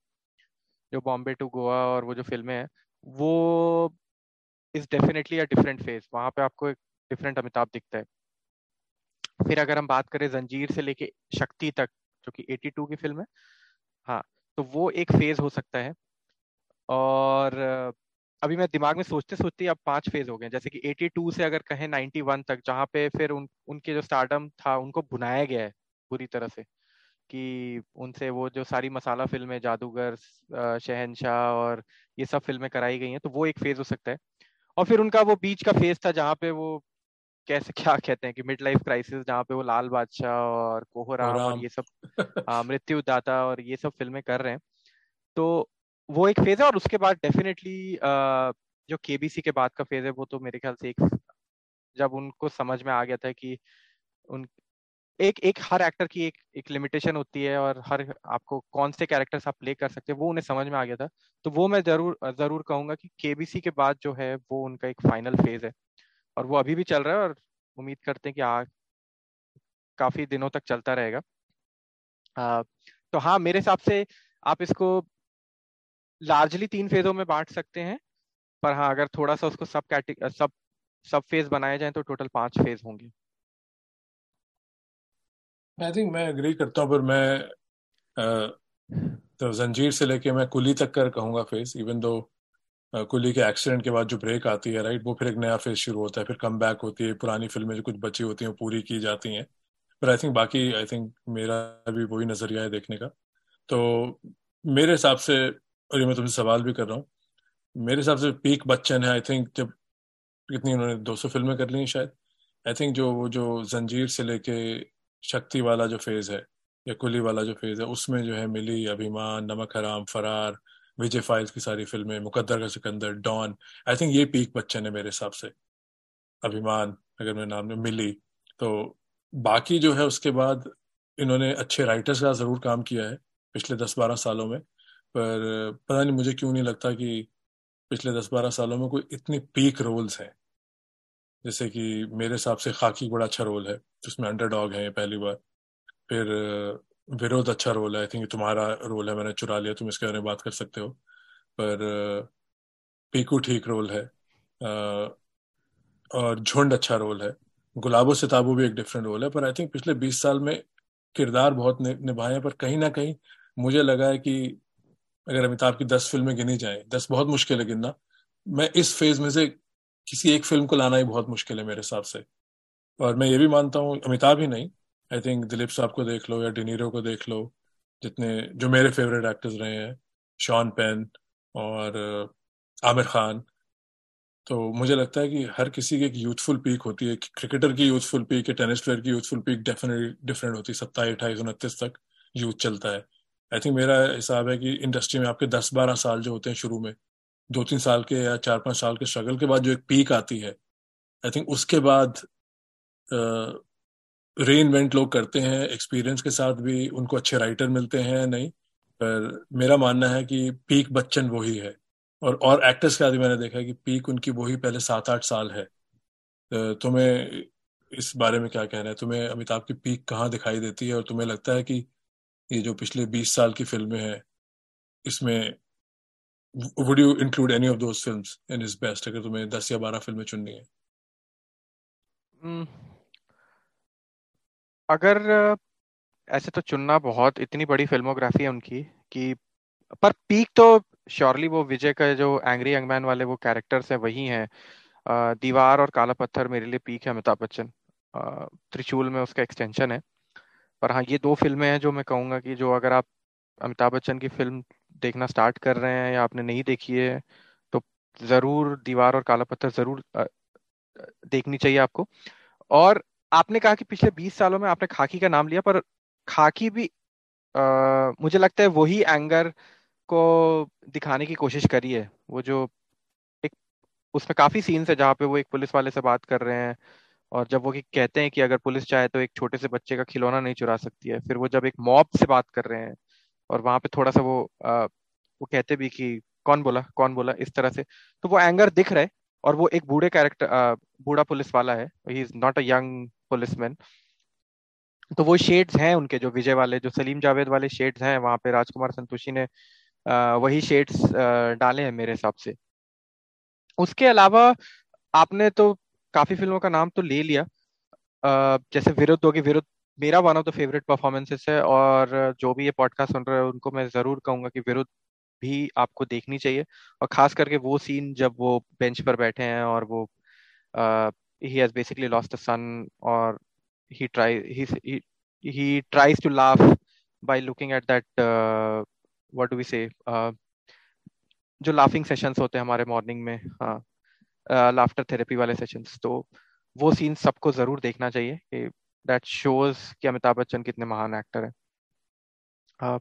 S3: जो बॉम्बे टू गोवा और वो जो फ़िल्में हैं, वो is definitely a different phase वहाँ पे आपको एक डिफरेंट अमिताभ दिखता है। फिर अगर हम बात करें जंजीर से लेके शक्ति तक, जो कि 82 की फ़िल्म है हाँ तो वो एक फ़ेज़ हो सकता है। और अभी मैं दिमाग में सोचते सोचते अब पाँच फ़ेज़ हो गए जैसे कि 82 से अगर कहें 91 तक, जहाँ पे फिर उन, उनके जो स्टार्टम था, उनको बुनाया गया है पूरी तरह से। कि उनसे वो जो सारी मसाला फ़िल्में जादूगर शहनशाह और ये सब फ़िल्में कराई गई हैं तो वो एक फ़ेज़ हो सकता है। और फिर उनका वो बीच का फ़ेज़ था जहाँ पे वो कैसे क्या कहते हैं कि मिड लाइफ क्राइसिस जहाँ पे वो लाल बादशाह और कोहराम और ये सब मृत्यु दाता और ये सब फ़िल्में कर रहे हैं। तो वो एक फ़ेज़ है और उसके बाद डेफिनेटली जो केबीसी के बाद का फ़ेज़ है वो तो मेरे ख्याल से एक जब उनको समझ में आ गया था कि उन एक एक हर एक्टर की एक एक लिमिटेशन होती है और हर आपको कौन से कैरेक्टर्स आप प्ले कर सकते हैं वो उन्हें समझ में आ गया था। तो वो मैं ज़रूर ज़रूर कहूँगा कि केबीसी के बाद जो है वो उनका एक फाइनल फ़ेज़ है। और वो अभी भी चल रहा है और उम्मीद करते हैं कि आ काफ़ी दिनों तक चलता रहेगा। आ, तो हाँ मेरे हिसाब से आप इसको लार्जली तीन फेजों में बांट सकते हैं पर हाँ अगर थोड़ा सा उसको सब कैटेग सब सब फ़ेज़ बनाए जाए तो टोटल पाँच फ़ेज़ होंगे।
S2: आई थिंक मैं एग्री करता हूँ, पर मैं तो जंजीर से लेके मैं कुली तक कर कहूँगा फेस इवन दो कुली के एक्सीडेंट के बाद जो ब्रेक आती है राइट वो फिर एक नया फ़ेज़ शुरू होता है, फिर कम बैक होती है, पुरानी फ़िल्में जो कुछ बची होती हैं पूरी की जाती हैं। पर आई थिंक बाकी आई थिंक मेरा भी वही नज़रिया है देखने का। तो मेरे हिसाब से, और ये मैं तुमसे सवाल भी कर रहा हूँ, मेरे हिसाब से पीक बच्चन है आई थिंक जब कितनी उन्होंने 200 फ़िल्में कर ली शायद। आई थिंक जो, वो जो जंजीर से लेके शक्ति वाला जो फ़ेज़ है, या कुली वाला जो फ़ेज़ है, उसमें जो है मिली अभिमान, नमक हराम, फरार, विजय फाइल्स की सारी फ़िल्में, Muqaddar ka Sikandar, don. I think ये पीक बच्चन है मेरे हिसाब से। अभिमान, अगर मैं नाम में मिली। तो बाकी जो है उसके बाद इन्होंने अच्छे राइटर्स का ज़रूर काम किया है, पिछले दस बारह सालों में। पर पता नहीं, मुझे क्यों नहीं लगता कि पिछले दस बारह सालों में कोई इतनी पीक रोल्स हैं। जैसे कि मेरे हिसाब से खाकी बड़ा अच्छा रोल है, जिसमें अंडरडॉग है पहली बार। फिर विरोध अच्छा रोल है आई थिंक तुम्हारा रोल है, मैंने चुरा लिया, तुम इसके बारे में बात कर सकते हो। पर पीकू ठीक रोल है और झुंड अच्छा रोल है। गुलाबो सिताबो भी एक डिफरेंट रोल है, पर आई थिंक पिछले बीस साल में किरदार बहुत निभाए हैं, पर कहीं ना कहीं मुझे लगा है कि अगर अमिताभ की दस फ़िल्में गिनी जाए, दस बहुत मुश्किल है गिनना, मैं इस फ़ेज़ में से किसी एक फ़िल्म को लाना ही बहुत मुश्किल है मेरे हिसाब से। और मैं ये भी मानता हूँ, अमिताभ ही नहीं। आई थिंक दिलीप साहब को देख लो या डिनीरो को देख लो, जितने जो मेरे फेवरेट एक्टर्स रहे हैं शॉन पेन और आमिर खान तो मुझे लगता है कि हर किसी की एक यूथफुल पीक होती है क्रिकेटर की यूथफुल पीक है टेनिस प्लेयर की यूथफुल पीक डेफिनेटली डिफरेंट होती है, सत्ताईस, अट्ठाईस, उनतीस तक यूथ चलता है। आई थिंक मेरा हिसाब है कि इंडस्ट्री में आपके दस बारह साल जो होते हैं शुरू में दो तीन साल के या चार पाँच साल के स्ट्रगल के बाद जो एक पीक आती है आई थिंक उसके बाद री इन्वेंट लोग करते हैं एक्सपीरियंस के साथ भी उनको अच्छे राइटर मिलते हैं, नहीं? पर मेरा मानना है कि पीक बच्चन वही है। और और एक्टर्स के आदि मैंने देखा है कि पीक उनकी वही पहले सात आठ साल है। तुम्हें इस बारे में क्या कहना है? तुम्हें अमिताभ की पीक कहाँ दिखाई देती है? और तुम्हें लगता है कि ये जो पिछले बीस साल की फ़िल्में हैं, इसमें would you include any of those films in is best अगर तुम्हें दस या बारह फ़िल्में चुननी है।
S3: हम्म, अगर ऐसे तो चुनना बहुत इतनी बड़ी फिल्मोग्राफी है उनकी कि पर पीक तो श्योरली वो विजय का जो एंग्री यंगमैन वाले वो कैरेक्टर्स हैं वही हैं। दीवार और काला पत्थर मेरे लिए पीक है अमिताभ बच्चन। त्रिशूल में उसका एक्सटेंशन है। पर हाँ ये दो फ़िल्में हैं जो मैं कहूँगा कि जो अगर आप अमिताभ बच्चन की फ़िल्म देखना स्टार्ट कर रहे हैं या आपने नहीं देखी है तो ज़रूर दीवार और काला पत्थर ज़रूर देखनी चाहिए आपको। और आपने कहा कि पिछले बीस सालों में आपने खाकी का नाम लिया पर खाकी भी आ, मुझे लगता है वही एंगर को दिखाने की कोशिश करी है। वो जो एक उसमें काफ़ी सीन्स है जहाँ पे वो एक पुलिस वाले से बात कर रहे हैं और जब वो कहते हैं कि अगर पुलिस चाहे तो एक छोटे से बच्चे का खिलौना नहीं चुरा सकती है फिर वो जब एक मॉब से बात कर रहे हैं और वहाँ पे थोड़ा सा वो आ, वो कहते भी कि कौन बोला कौन बोला इस तरह से। तो वो एंगर दिख रहा और वो एक बूढ़े कैरेक्टर बूढ़ा पुलिस वाला है। He is not a young policeman तो वो शेड्स हैं उनके जो विजय वाले जो सलीम जावेद वाले शेड्स हैं वहाँ पे राजकुमार संतोषी ने वही शेड्स डाले हैं मेरे हिसाब से। उसके अलावा आपने तो काफ़ी फ़िल्मों का नाम तो ले लिया। जैसे विरुद्ध होगी विरुद्ध मेरा one of the favourite performances है और जो भी ये पॉडकास्ट सुन रहे हैं उनको मैं ज़रूर कहूँगा कि विरुद्ध भी आपको देखनी चाहिए। और खास करके वो सीन जब वो बेंच पर बैठे हैं और वो he has basically lost the son और he, he tries to laugh by looking at that uh, what do we say uh, जो लाफिंग सेशंस होते हैं हमारे मॉर्निंग में हाँ लाफ्टर थेरेपी वाले सेशंस तो वो सीन सबको ज़रूर देखना चाहिए कि दैट शोज़ कि अमिताभ बच्चन कितने महान एक्टर हैं। uh,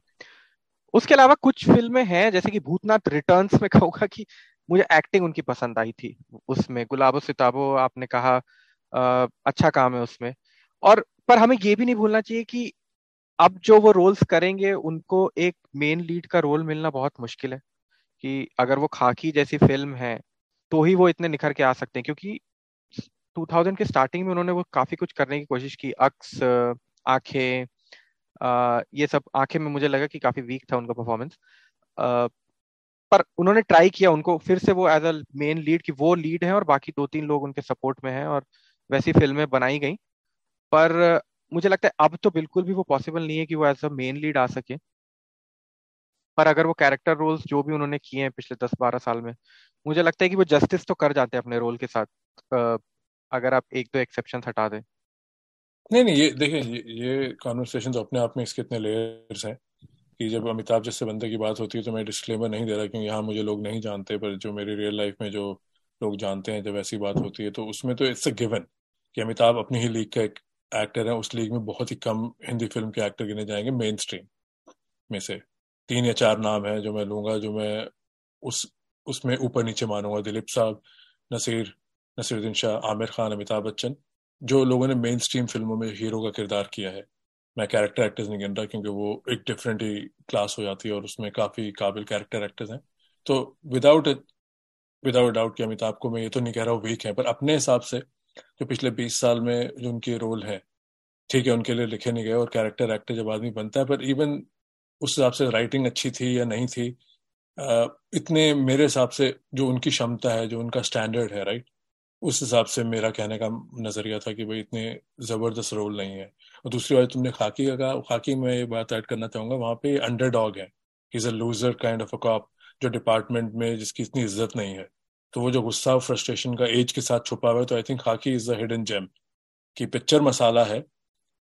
S3: उसके अलावा कुछ फ़िल्में हैं जैसे कि भूतनाथ रिटर्न्स में कहूँगा कि मुझे एक्टिंग उनकी पसंद आई थी उसमें गुलाबो सिताबो आपने कहा uh, अच्छा काम है उसमें। और पर हमें ये भी नहीं भूलना चाहिए कि अब जो वो रोल्स करेंगे उनको एक मेन लीड का रोल मिलना बहुत मुश्किल है कि अगर वो खाकी जैसी फ़िल्म है तो ही वो इतने निखर के आ सकते हैं क्योंकि 2000 के स्टार्टिंग में उन्होंने वो काफ़ी कुछ करने की कोशिश की। अक्स, आँखें ये सब आँखें में मुझे लगा कि काफ़ी वीक था उनका परफॉर्मेंस पर उन्होंने ट्राई किया उनको, फिर से वो एज अ मेन लीड कि वो लीड है और बाकी दो तीन लोग उनके सपोर्ट में हैं और वैसी फ़िल्में बनाई गई। पर, मुझे लगता है अब तो बिल्कुल भी वो पॉसिबल नहीं है कि वो एज अ मेन लीड आ सके। पर अगर वो कैरेक्टर रोल्स जो भी उन्होंने किए हैं पिछले दस बारह साल में, मुझे लगता है कि वो जस्टिस तो कर जाते हैं अपने रोल के साथ। अगर आप एक दो एक्सेप्शन हटा दें।
S2: नहीं नहीं ये देखिए ये, ये कॉन्वर्सेशन तो अपने आप में इसके इतने लेयर्स हैं कि जब अमिताभ जैसे बंदे की बात होती है तो मैं डिस्क्लेमर नहीं दे रहा क्योंकि यहाँ मुझे लोग नहीं जानते पर जो मेरी रियल लाइफ में जो लोग जानते हैं जब ऐसी बात होती है तो उसमें तो इट्स अ गिवन कि अमिताभ अपनी ही लीग का एक एक्टर है। उस लीग में बहुत ही कम हिंदी फ़िल्म के एक्टर गिने जाएँगे मेन स्ट्रीम में से। तीन या चार नाम है जो मैं लूँगा जो मैं उस उसमें ऊपर नीचे मानूँगा। दिलीप साहब नसीर नसीरुद्दीन शाह, आमिर खान, अमिताभ बच्चन, जो लोगों ने मेन स्ट्रीम फ़िल्मों में हीरो का किरदार किया है। मैं कैरेक्टर एक्टर्स नहीं गिन रहा क्योंकि वो एक डिफरेंट ही क्लास हो जाती है और उसमें काफ़ी काबिल कैरेक्टर एक्टर्स हैं। तो विदाउट विदाउट डाउट कि अमिताभ को मैं ये तो नहीं कह रहा हूँ वीक है, पर अपने हिसाब से जो पिछले बीस साल में जो उनके रोल है, ठीक है, उनके लिए लिखे नहीं गए और कैरेक्टर एक्टर जब आदमी बनता है, पर इवन उस हिसाब से राइटिंग अच्छी थी या नहीं थी इतने मेरे हिसाब से जो उनकी क्षमता है, जो उनका स्टैंडर्ड है राइट उस हिसाब से मेरा कहने का नज़रिया था कि भाई इतने ज़बरदस्त रोल नहीं है। और दूसरी बात, तुमने खाकी का, खाकी में ये बात ऐड करना चाहूँगा, वहाँ पे अंडर डॉग है। Is a loser kind of a cop जो डिपार्टमेंट में जिसकी इतनी इज़्ज़त नहीं है। तो वो जो गुस्सा और फ्रस्ट्रेशन का एज के साथ छुपा हुआ है तो I think hockey is the hidden gem की पिक्चर मसाला है।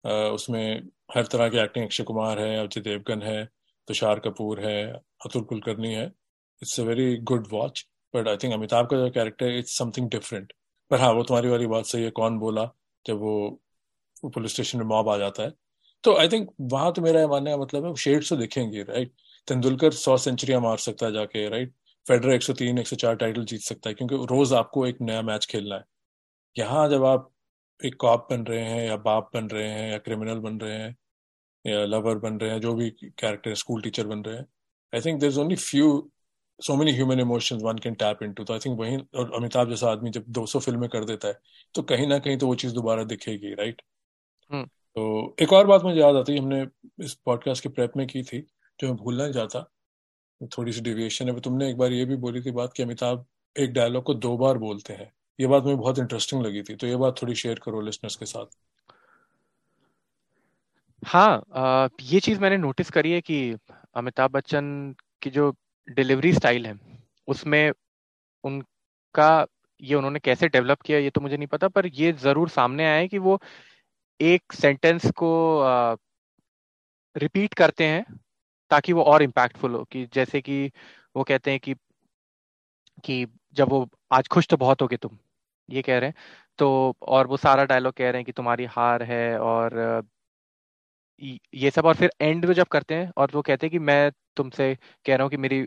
S2: उसमें हर तरह की एक्टिंग अक्षय कुमार है, अजय देवगन है, तुषार कपूर है, अतुल कुलकर्णी है। It's a very good watch but I think Amitabh का जो कैरेक्टर इट्स समथिंग डिफरेंट पर हाँ वो तुम्हारी वाली बात सही है कौन बोला जब वो, पुलिस स्टेशन में मॉब आ जाता है। तो आई थिंक वहाँ तो मेरा मानने का मतलब है शेड्स तो दिखेंगे राइट तेंदुलकर सौ सेंचुरियाँ मार सकता है जाके राइट फेडर 103 104 टाइटल जीत सकता है क्योंकि रोज आपको एक नया मैच खेलना है। यहाँ जब आप एक कॉप बन रहे हैं या बाप बन रहे हैं या क्रिमिनल बन रहे हैं या लवर बन रहे हैं जो भी कैरेक्टर स्कूल टीचर बन रहे हैं I think there is only few so many human emotions one can tap into तो आई थिंक वही और अमिताभ जैसा आदमी जब 200 फ़िल्में कर देता है तो कहीं ना कहीं तो वो चीज़ दोबारा दिखेगी राइट
S3: हम्म।
S2: तो एक और बात मुझे याद आती है हमने इस पॉडकास्ट की प्रेप में की थी जो मैं भूलना चाहता थोड़ी सी डिविएशन है तुमने एक बार ये भी बोली थी बात कि अमिताभ एक डायलॉग को दो बार बोलते हैं। ये बात मुझे बहुत इंटरेस्टिंग लगी थी तो ये बात थोड़ी शेयर करो लिसनर्स के साथ।
S3: हाँ आ, ये चीज़ मैंने नोटिस करी है कि अमिताभ बच्चन की जो डिलीवरी स्टाइल है। उसमें उनका ये उन्होंने कैसे डेवलप किया ये तो मुझे नहीं पता, पर ये ज़रूर सामने आया कि वो एक सेंटेंस को रिपीट करते हैं ताकि वो और इम्पैक्टफुल हो कि जैसे कि वो कहते हैं कि कि जब वो, आज खुश तो बहुत होगे तुम, ये कह रहे हैं। तो और वो सारा डायलॉग कह रहे हैं कि तुम्हारी हार है और ये सब और फिर एंड में जब करते हैं और वो कहते हैं कि मैं तुमसे कह रहा हूँ कि मेरी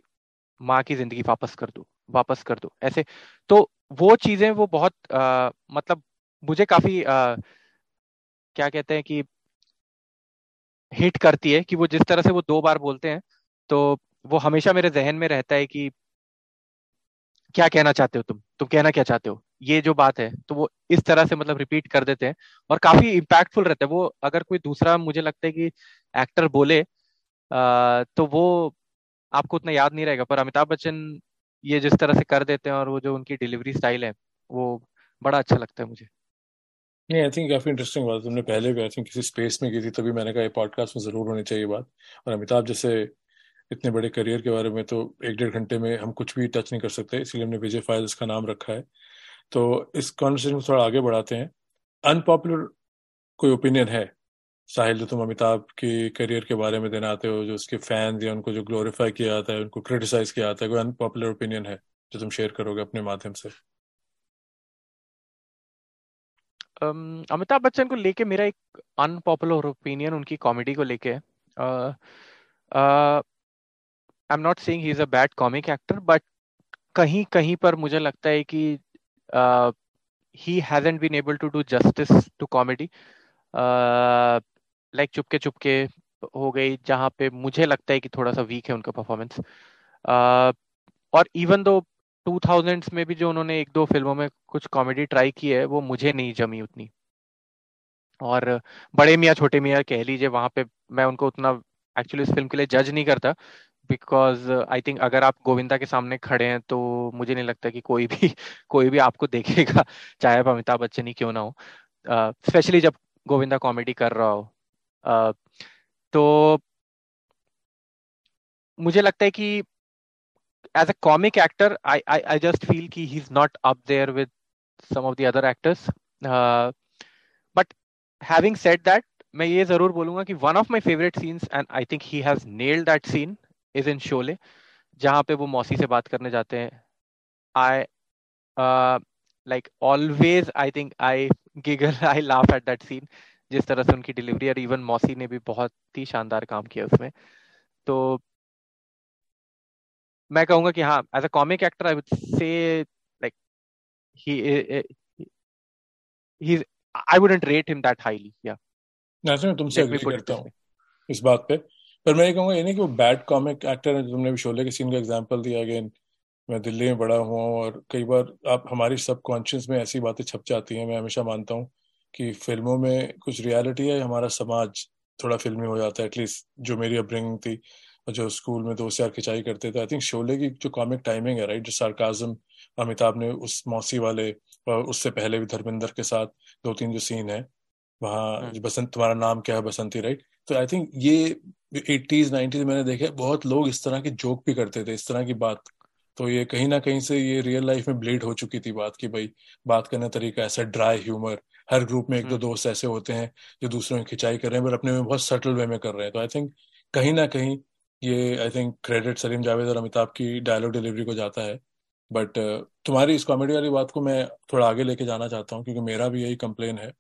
S3: माँ की ज़िंदगी वापस कर दो वापस कर दो ऐसे। तो वो चीज़ें वो बहुत आ, मतलब मुझे काफ़ी आ, क्या कहते हैं कि हिट करती है कि वो जिस तरह से वो दो बार बोलते हैं तो वो हमेशा मेरे जहन में रहता है कि क्या कहना चाहते हो तुम? तुम कहना क्या चाहते हो? ये जो बात है तो वो इस तरह से मतलब रिपीट कर देते हैं और काफ़ी इम्पैक्टफुल रहता है। वो अगर कोई दूसरा मुझे लगता है कि एक्टर बोले आ, तो वो आपको उतना याद नहीं रहेगा, पर अमिताभ बच्चन ये जिस तरह से कर देते हैं और वो जो उनकी डिलीवरी स्टाइल है, वो बड़ा अच्छा लगता है मुझे।
S2: नहीं आई थिंक काफ़ी इंटरेस्टिंग बात तुमने पहले भी आई थिंक किसी स्पेस में की थी, तभी मैंने कहा ये पॉडकास्ट में ज़रूर होनी चाहिए बात। और अमिताभ जैसे इतने बड़े करियर के बारे में तो एक डेढ़ घंटे में हम कुछ भी टच नहीं कर सकते, इसलिए हमने विजय फाइल्स का नाम रखा है। तो इस कॉन्वर्सेशन को थोड़ा आगे बढ़ाते हैं। अनपॉपुलर कोई ओपिनियन है? साहिल जो तुम अमिताभ के करियर के बारे में देना आते हो, जो उसके फैंस या उनको जो ग्लोरीफाई किया जाता है, उनको क्रिटिसाइज किया जाता है, कोई अनपॉपुलर ओपिनियन है जो तुम शेयर करोगे अपने माध्यम से?
S3: अमिताभ बच्चन को लेके मेरा एक अनपॉपुलर ओपिनियन उनकी कॉमेडी को लेके I am not saying he is a bad comic actor but कहीं कहीं पर मुझे लगता है कि he hasn't been able to do justice to comedy like Chupke Chupke हो गई जहाँ पे मुझे लगता है कि थोड़ा सा वीक है उनका परफॉर्मेंस और इवन दो टू थाउजेंड्स में भी जो उन्होंने एक दो फ़िल्मों में कुछ कॉमेडी ट्राई की है वो मुझे नहीं जमी उतनी. और बड़े मियाँ छोटे मियाँ कह लीजिए वहाँ पे मैं उनको उतना एक्चुअली इस फ़िल्म के लिए जज नहीं करता बिकॉज़ आई थिंक अगर आप गोविंदा के सामने खड़े हैं तो मुझे नहीं लगता कि कोई भी कोई भी आपको देखेगा चाहे आप अमिताभ बच्चन ही क्यों ना हो. स्पेशली uh, जब गोविंदा कॉमेडी कर रहा हो. तो मुझे लगता है कि as a comic actor, I, I, I just feel ki he's not up there with some of the other actors. Uh, but having said that, मैं ये ज़रूर बोलूँगा कि one of my favourite scenes and I think he has nailed that scene is in Sholay जहाँ पे वो मौसी से बात करने जाते हैं I like always I think I giggle I laugh at that scene जिस तरह से उनकी डिलीवरी और इवन मौसी ने भी बहुत ही शानदार काम किया उसमें। तो मैं कहूँगा कि हाँ as a comic actor I would say like he he I wouldn't rate him that highly या
S2: मैं तुमसे एग्री करता हूँ इस बात पे। पर मैं ये कहूँगा ये नहीं कि वो बैड कॉमिक एक्टर है तुमने भी शोले के सीन का एग्जांपल दिया अगेन मैं दिल्ली में बड़ा हुआ हूँ और कई बार आप हमारी सब कॉन्शियस में ऐसी बातें छप जाती हैं मैं हमेशा मानता हूँ। कि फ़िल्मों में कुछ रियलिटी है हमारा समाज थोड़ा फिल्मी हो जाता है एटलीस्ट जो मेरी अपब्रिंगिंग थी जो स्कूल में दोस्त यार खिंचाई करते थे आई थिंक शोले की जो कॉमिक टाइमिंग है राइट जो सार्काजम अमिताभ ने उस मौसी वाले और उससे पहले भी धर्मेंद्र के साथ दो तीन जो सीन है वहाँ हम्म। बसंत तुम्हारा नाम क्या है बसंती राइट तो आई थिंक ये एट्टीज नाइनटीज मैंने देखे बहुत लोग इस तरह की जोक भी करते थे इस तरह की बात तो ये कहीं ना कहीं से ये रियल लाइफ में ब्लीड हो चुकी थी बात की भाई बात करने तरीका ऐसा ड्राई ह्यूमर हर ग्रुप में एक दो हम्म। दोस्त ऐसे होते हैं जो दूसरों की खिंचाई कर रहे हैं पर अपने में बहुत सटल वे में कर रहे हैं। तो आई थिंक कहीं ना कहीं ये I think credit Salim Javed और अमिताभ की डायलॉग डिलीवरी को जाता है। बट uh, तुम्हारी इस कॉमेडी वाली बात को मैं थोड़ा आगे लेके जाना चाहता हूँ क्योंकि मेरा भी यही कंप्लेन है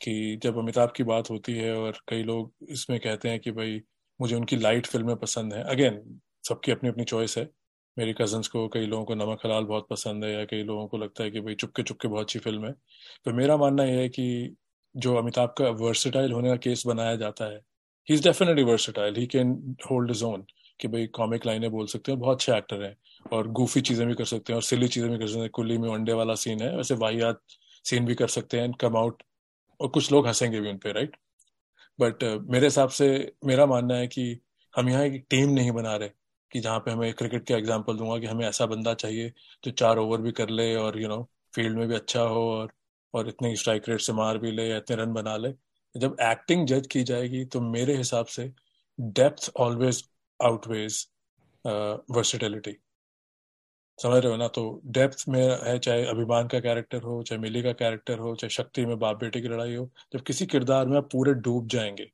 S2: कि जब अमिताभ की बात होती है और कई लोग इसमें कहते हैं कि भाई मुझे उनकी लाइट फ़िल्में पसंद हैं। अगेन सबकी अपनी अपनी चॉइस है। मेरी कजन्स को कई लोगों को नमक हलाल बहुत पसंद है या कई लोगों को लगता है कि भाई चुपके चुपके बहुत अच्छी फ़िल्म है तो मेरा मानना यह है कि जो अमिताभ का वर्सिटाइल होने का केस बनाया जाता है he's definitely versatile. He can hold his own. कि भाई कॉमिक लाइनें बोल सकते हैं, बहुत अच्छे एक्टर हैं और गूफी चीज़ें भी कर सकते हैं और सिली चीज़ें भी कर सकते हैं कुल्ली में अंडे वाला सीन है, वैसे वाहियात सीन भी कर सकते हैं कम आउट और कुछ लोग हंसेंगे भी उनपे राइट बट मेरे हिसाब से मेरा मानना है कि हम यहाँ एक टीम नहीं बना रहे कि जहाँ पे हमें क्रिकेट का एग्ज़ाम्पल दूँगा कि हमें ऐसा बंदा चाहिए जो चार ओवर भी कर ले और यू नो फ़ील्ड में भी अच्छा हो और और इतनी स्ट्राइक रेट से मार भी ले या इतने रन बना ले। जब एक्टिंग जज की जाएगी तो मेरे हिसाब से डेप्थ ऑलवेज आउटवेज वर्सिटिलिटी समझ रहे हो ना? तो डेप्थ में है चाहे अभिमान का कैरेक्टर हो, चाहे मिली का कैरेक्टर हो, चाहे शक्ति में बाप बेटे की लड़ाई हो, जब किसी किरदार में आप पूरे डूब जाएँगे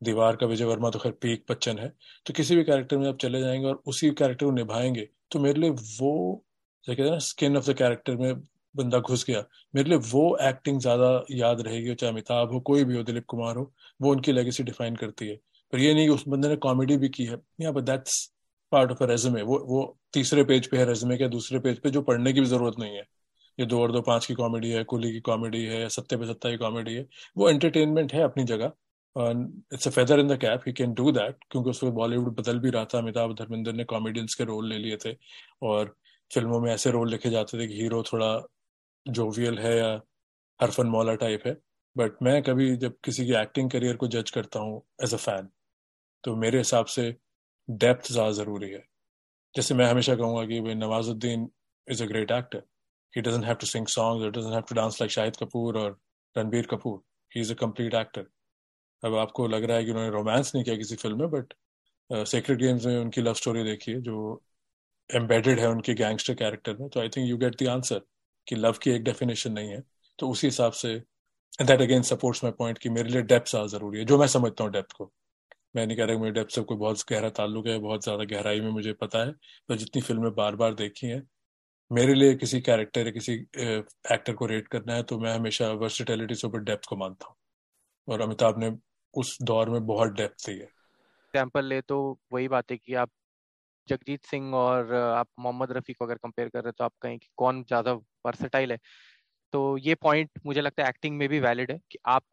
S2: दीवार का विजय वर्मा तो खैर पीक बच्चन है। तो किसी भी कैरेक्टर में आप चले जाएँगे और उसी कैरेक्टर को निभाएँगे तो मेरे लिए वो कहते हैं ना स्किन ऑफ़ द कैरेक्टर में बंदा घुस गया। मेरे लिए वो एक्टिंग ज़्यादा याद रहेगी, चाहे अमिताभ हो, कोई भी हो, दिलीप कुमार हो, वो उनकी लेगेसी डिफाइन करती है। पर ये नहीं कि उस बंदे ने कॉमेडी भी की है। या but that's part of a resume वो वो तीसरे पेज पे है रेजमे के, दूसरे पेज पे, जो पढ़ने की भी ज़रूरत नहीं है। ये दो और दो पाँच की कॉमेडी है, कुली की कॉमेडी है सत्ते पे सत्ता की कॉमेडी है। वो एंटरटेनमेंट है अपनी जगह it's a feather in the cap he can do that क्योंकि उसमें बॉलीवुड बदल भी रहा था। अमिताभ धर्मेंद्र ने कॉमेडियंस के रोल ले लिए थे, और फ़िल्मों में ऐसे रोल लिखे जाते थे कि हीरो थोड़ा जोवियल है या हरफन मौला टाइप है। बट मैं कभी जब किसी की एक्टिंग करियर को जज करता हूँ एज अ फ़ैन तो मेरे हिसाब से डेप्थ ज़्यादा ज़रूरी है। जैसे मैं हमेशा कहूँगा कि भाई Nawazuddin is a great actor he doesn't have to sing songs doesn't have to dance like Shahid Kapoor और Ranbir Kapoor. He is a complete actor अब आपको लग रहा है कि उन्होंने रोमांस नहीं किया किसी फ़िल्म में बट सेक्रेट गेम्स में उनकी लव स्टोरी देखी है, जो एम्बेडेड है उनके गैंगस्टर कैरेक्टर में। तो I think you get the answer कि लव की एक डेफिनेशन नहीं है। तो उसी हिसाब से that again supports my point कि मेरे लिए डेप्थ ज़्यादा ज़रूरी है, जो मैं समझता हूँ डेप्थ को। मैं नहीं कह रहा मेरे डेप्थ से कोई बहुत गहरा ताल्लुक है, बहुत ज़्यादा गहराई में मुझे पता है तो जितनी फ़िल्में बार बार देखी हैं, मेरे लिए किसी कैरेक्टर या किसी एक्टर को रेट करना है तो मैं हमेशा वर्सिटेलिटी से ऊपर डेप्थ को मानता हूँ। और अमिताभ ने उस दौर में बहुत डेप्थ दी है।
S3: एग्ज़ाम्पल ले तो वही बात है कि आप जगजीत सिंह और, आप मोहम्मद रफी को अगर कंपेयर कर रहे तो आप कहें कि कौन ज़्यादा वर्सेटाइल है। तो ये पॉइंट मुझे लगता है एक्टिंग में भी वैलिड है कि आप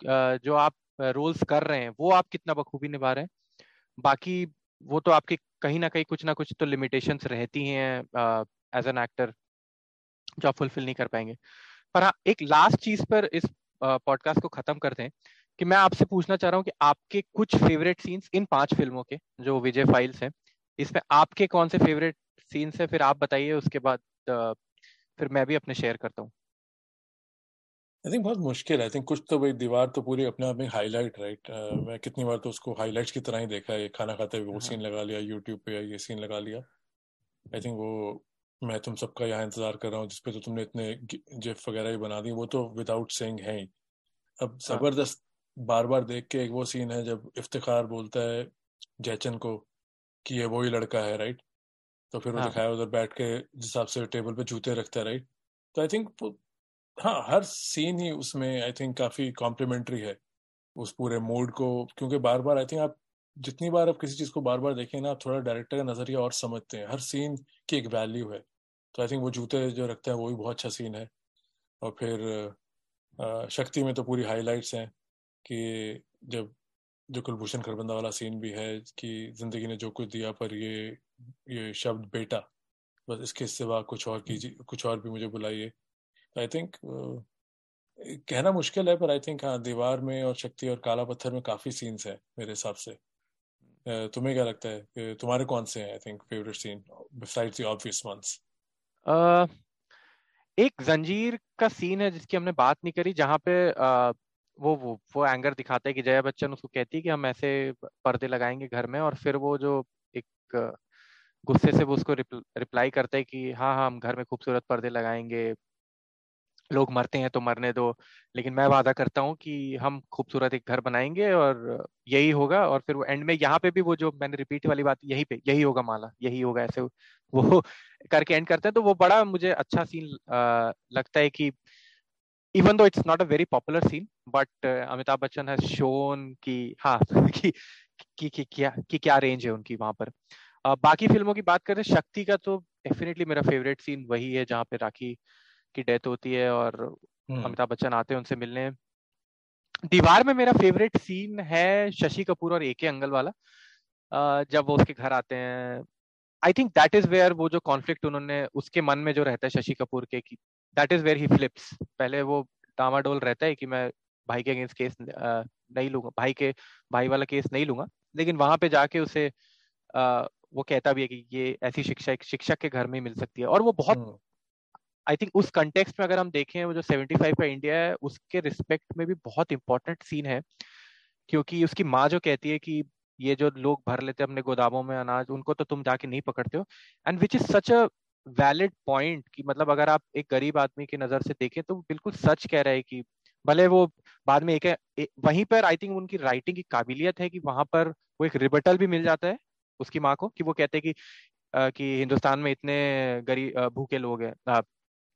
S3: जो आप रोल्स कर रहे हैं, वो आप कितना बखूबी निभा रहे हैं। बाकी वो तो आपके कहीं ना कहीं कुछ ना कुछ तो लिमिटेशंस रहती हैं एज एन एक्टर जो आप फुलफिल नहीं कर पाएँगे। पर हाँ एक लास्ट चीज़ पर इस पॉडकास्ट को खत्म करते हैं। कि मैं आपसे पूछना चाह रहा हूँ कि आपके कुछ फेवरेट सीन्स इन पाँच फ़िल्मों के जो विजय फाइल्स हैं इसमें आपके कौन से फेवरेट सीन्स है फिर आप बताइए उसके बाद फिर मैं भी अपने शेयर करता हूँ।
S2: आई थिंक बहुत मुश्किल है। आई थिंक कुछ तो भाई दीवार तो पूरी अपने आप में हाईलाइट राइट मैं कितनी बार तो उसको हाईलाइट्स की तरह ही देखा है। खाना खाते हुए वो सीन हाँ। लगा लिया यूट्यूब पे ये सीन लगा लिया। आई थिंक वो मैं तुम सबका यहाँ इंतज़ार कर रहा हूँ जिसपे तो तुमने इतने जिफ वगैरह ही बना दी वो तो विदाउट सेइंग है ही। अब हाँ। ज़बरदस्त बार बार देख के एक वो सीन है जब इफ्तिखार बोलता है जयचन को कि ये वही लड़का है राइट तो फिर वो हाँ. दिखाया उधर बैठ के जिस हिसाब से टेबल पे जूते रखता है राइट तो आई थिंक हाँ हर सीन ही उसमें आई थिंक काफ़ी कॉम्प्लीमेंट्री है उस पूरे मूड को क्योंकि बार बार आई थिंक आप जितनी बार आप किसी चीज़ को बार बार देखें ना आप थोड़ा डायरेक्टर का नज़रिया और समझते हैं। हर सीन की एक वैल्यू है। तो आई थिंक वो जूते जो रखते हैं वो भी बहुत अच्छा सीन है। और फिर शक्ति में तो पूरी हाईलाइट्स हैं। कि जब जो कुलभूषण खरबंदा वाला सीन भी है कि ज़िंदगी ने जो कुछ दिया पर ये ये शब्द बेटा, बस इसके सिवा कुछ और कीजिए, कुछ और भी मुझे बुलाइए। आई थिंक कहना मुश्किल है पर आई थिंक हाँ दीवार में और शक्ति और काला पत्थर में काफ़ी सीन्स हैं मेरे हिसाब से। तुम्हें क्या लगता है तुम्हारे कौन से हैं I think favourite scene besides the obvious ones
S3: एक जंजीर का सीन है जिसकी हमने बात नहीं करी, जहाँ पे वो वो वो एंगर दिखाता है कि जया बच्चन उसको कहती है कि हम ऐसे पर्दे लगाएँगे घर में और फिर वो जो एक, गुस्से से वो उसको रिप्लाई करता है कि हाँ हाँ हम घर में खूबसूरत पर्दे लगाएँगे, लोग मरते हैं तो मरने दो, लेकिन मैं वादा करता हूँ कि हम खूबसूरत एक घर बनाएँगे और यही होगा और फिर वो एंड में यहाँ पे भी वो जो मैंने रिपीट वाली बात यही पे, यही होगा माला, यही होगा ऐसे, वो करके एंड करते हैं तो वो बड़ा मुझे अच्छा सीन लगता है कि even though it's not a very popular scene but uh, Amitabh Bachchan has shown कि हाँ कि कि, कि क्या कि क्या रेंज है उनकी वहाँ पर। uh, बाकी फ़िल्मों की बात करें शक्ति का तो डेफिनेटली मेरा फेवरेट सीन वही है जहाँ पे राखी की डेथ होती है और हम्म। अमिताभ बच्चन आते हैं उनसे मिलने। दीवार में मेरा फेवरेट सीन है शशि कपूर और ए के अंगल वाला जब वो उसके घर आते हैं। I think that is where वो जो कॉन्फ्लिक्ट उन्होंने उसके मन में जो रहता है शशि कपूर के की that is where he flips पहले वो डामाडोल रहता है कि मैं भाई के अगेंस्ट केस नहीं लूँगा। भाई के भाई वाला केस नहीं लूँगा। लेकिन वहाँ पे जाके उसे वो कहता भी है कि ये ऐसी शिक्षा एक शिक्षक के घर में मिल सकती है। और वो बहुत आई हम्म। थिंक उस कंटेक्स्ट में अगर हम देखें वो जो 75 का इंडिया है उसके रिस्पेक्ट में भी बहुत इंपॉर्टेंट सीन है। क्योंकि उसकी माँ जो कहती है कि ये जो लोग भर लेते हैं अपने गोदामों में अनाज उनको तो तुम जाके नहीं पकड़ते हो। And which is such a valid point कि मतलब अगर आप एक गरीब आदमी की नज़र से देखें तो बिल्कुल सच कह रहे हैं कि भले वो बाद में एक, एक वहीं पर आई थिंक उनकी राइटिंग की काबिलियत है कि वहाँ पर वो एक रिबटल भी मिल जाता है उसकी माँ को कि वो कहते हैं कि आ, कि हिंदुस्तान में इतने गरीब भूखे लोग हैं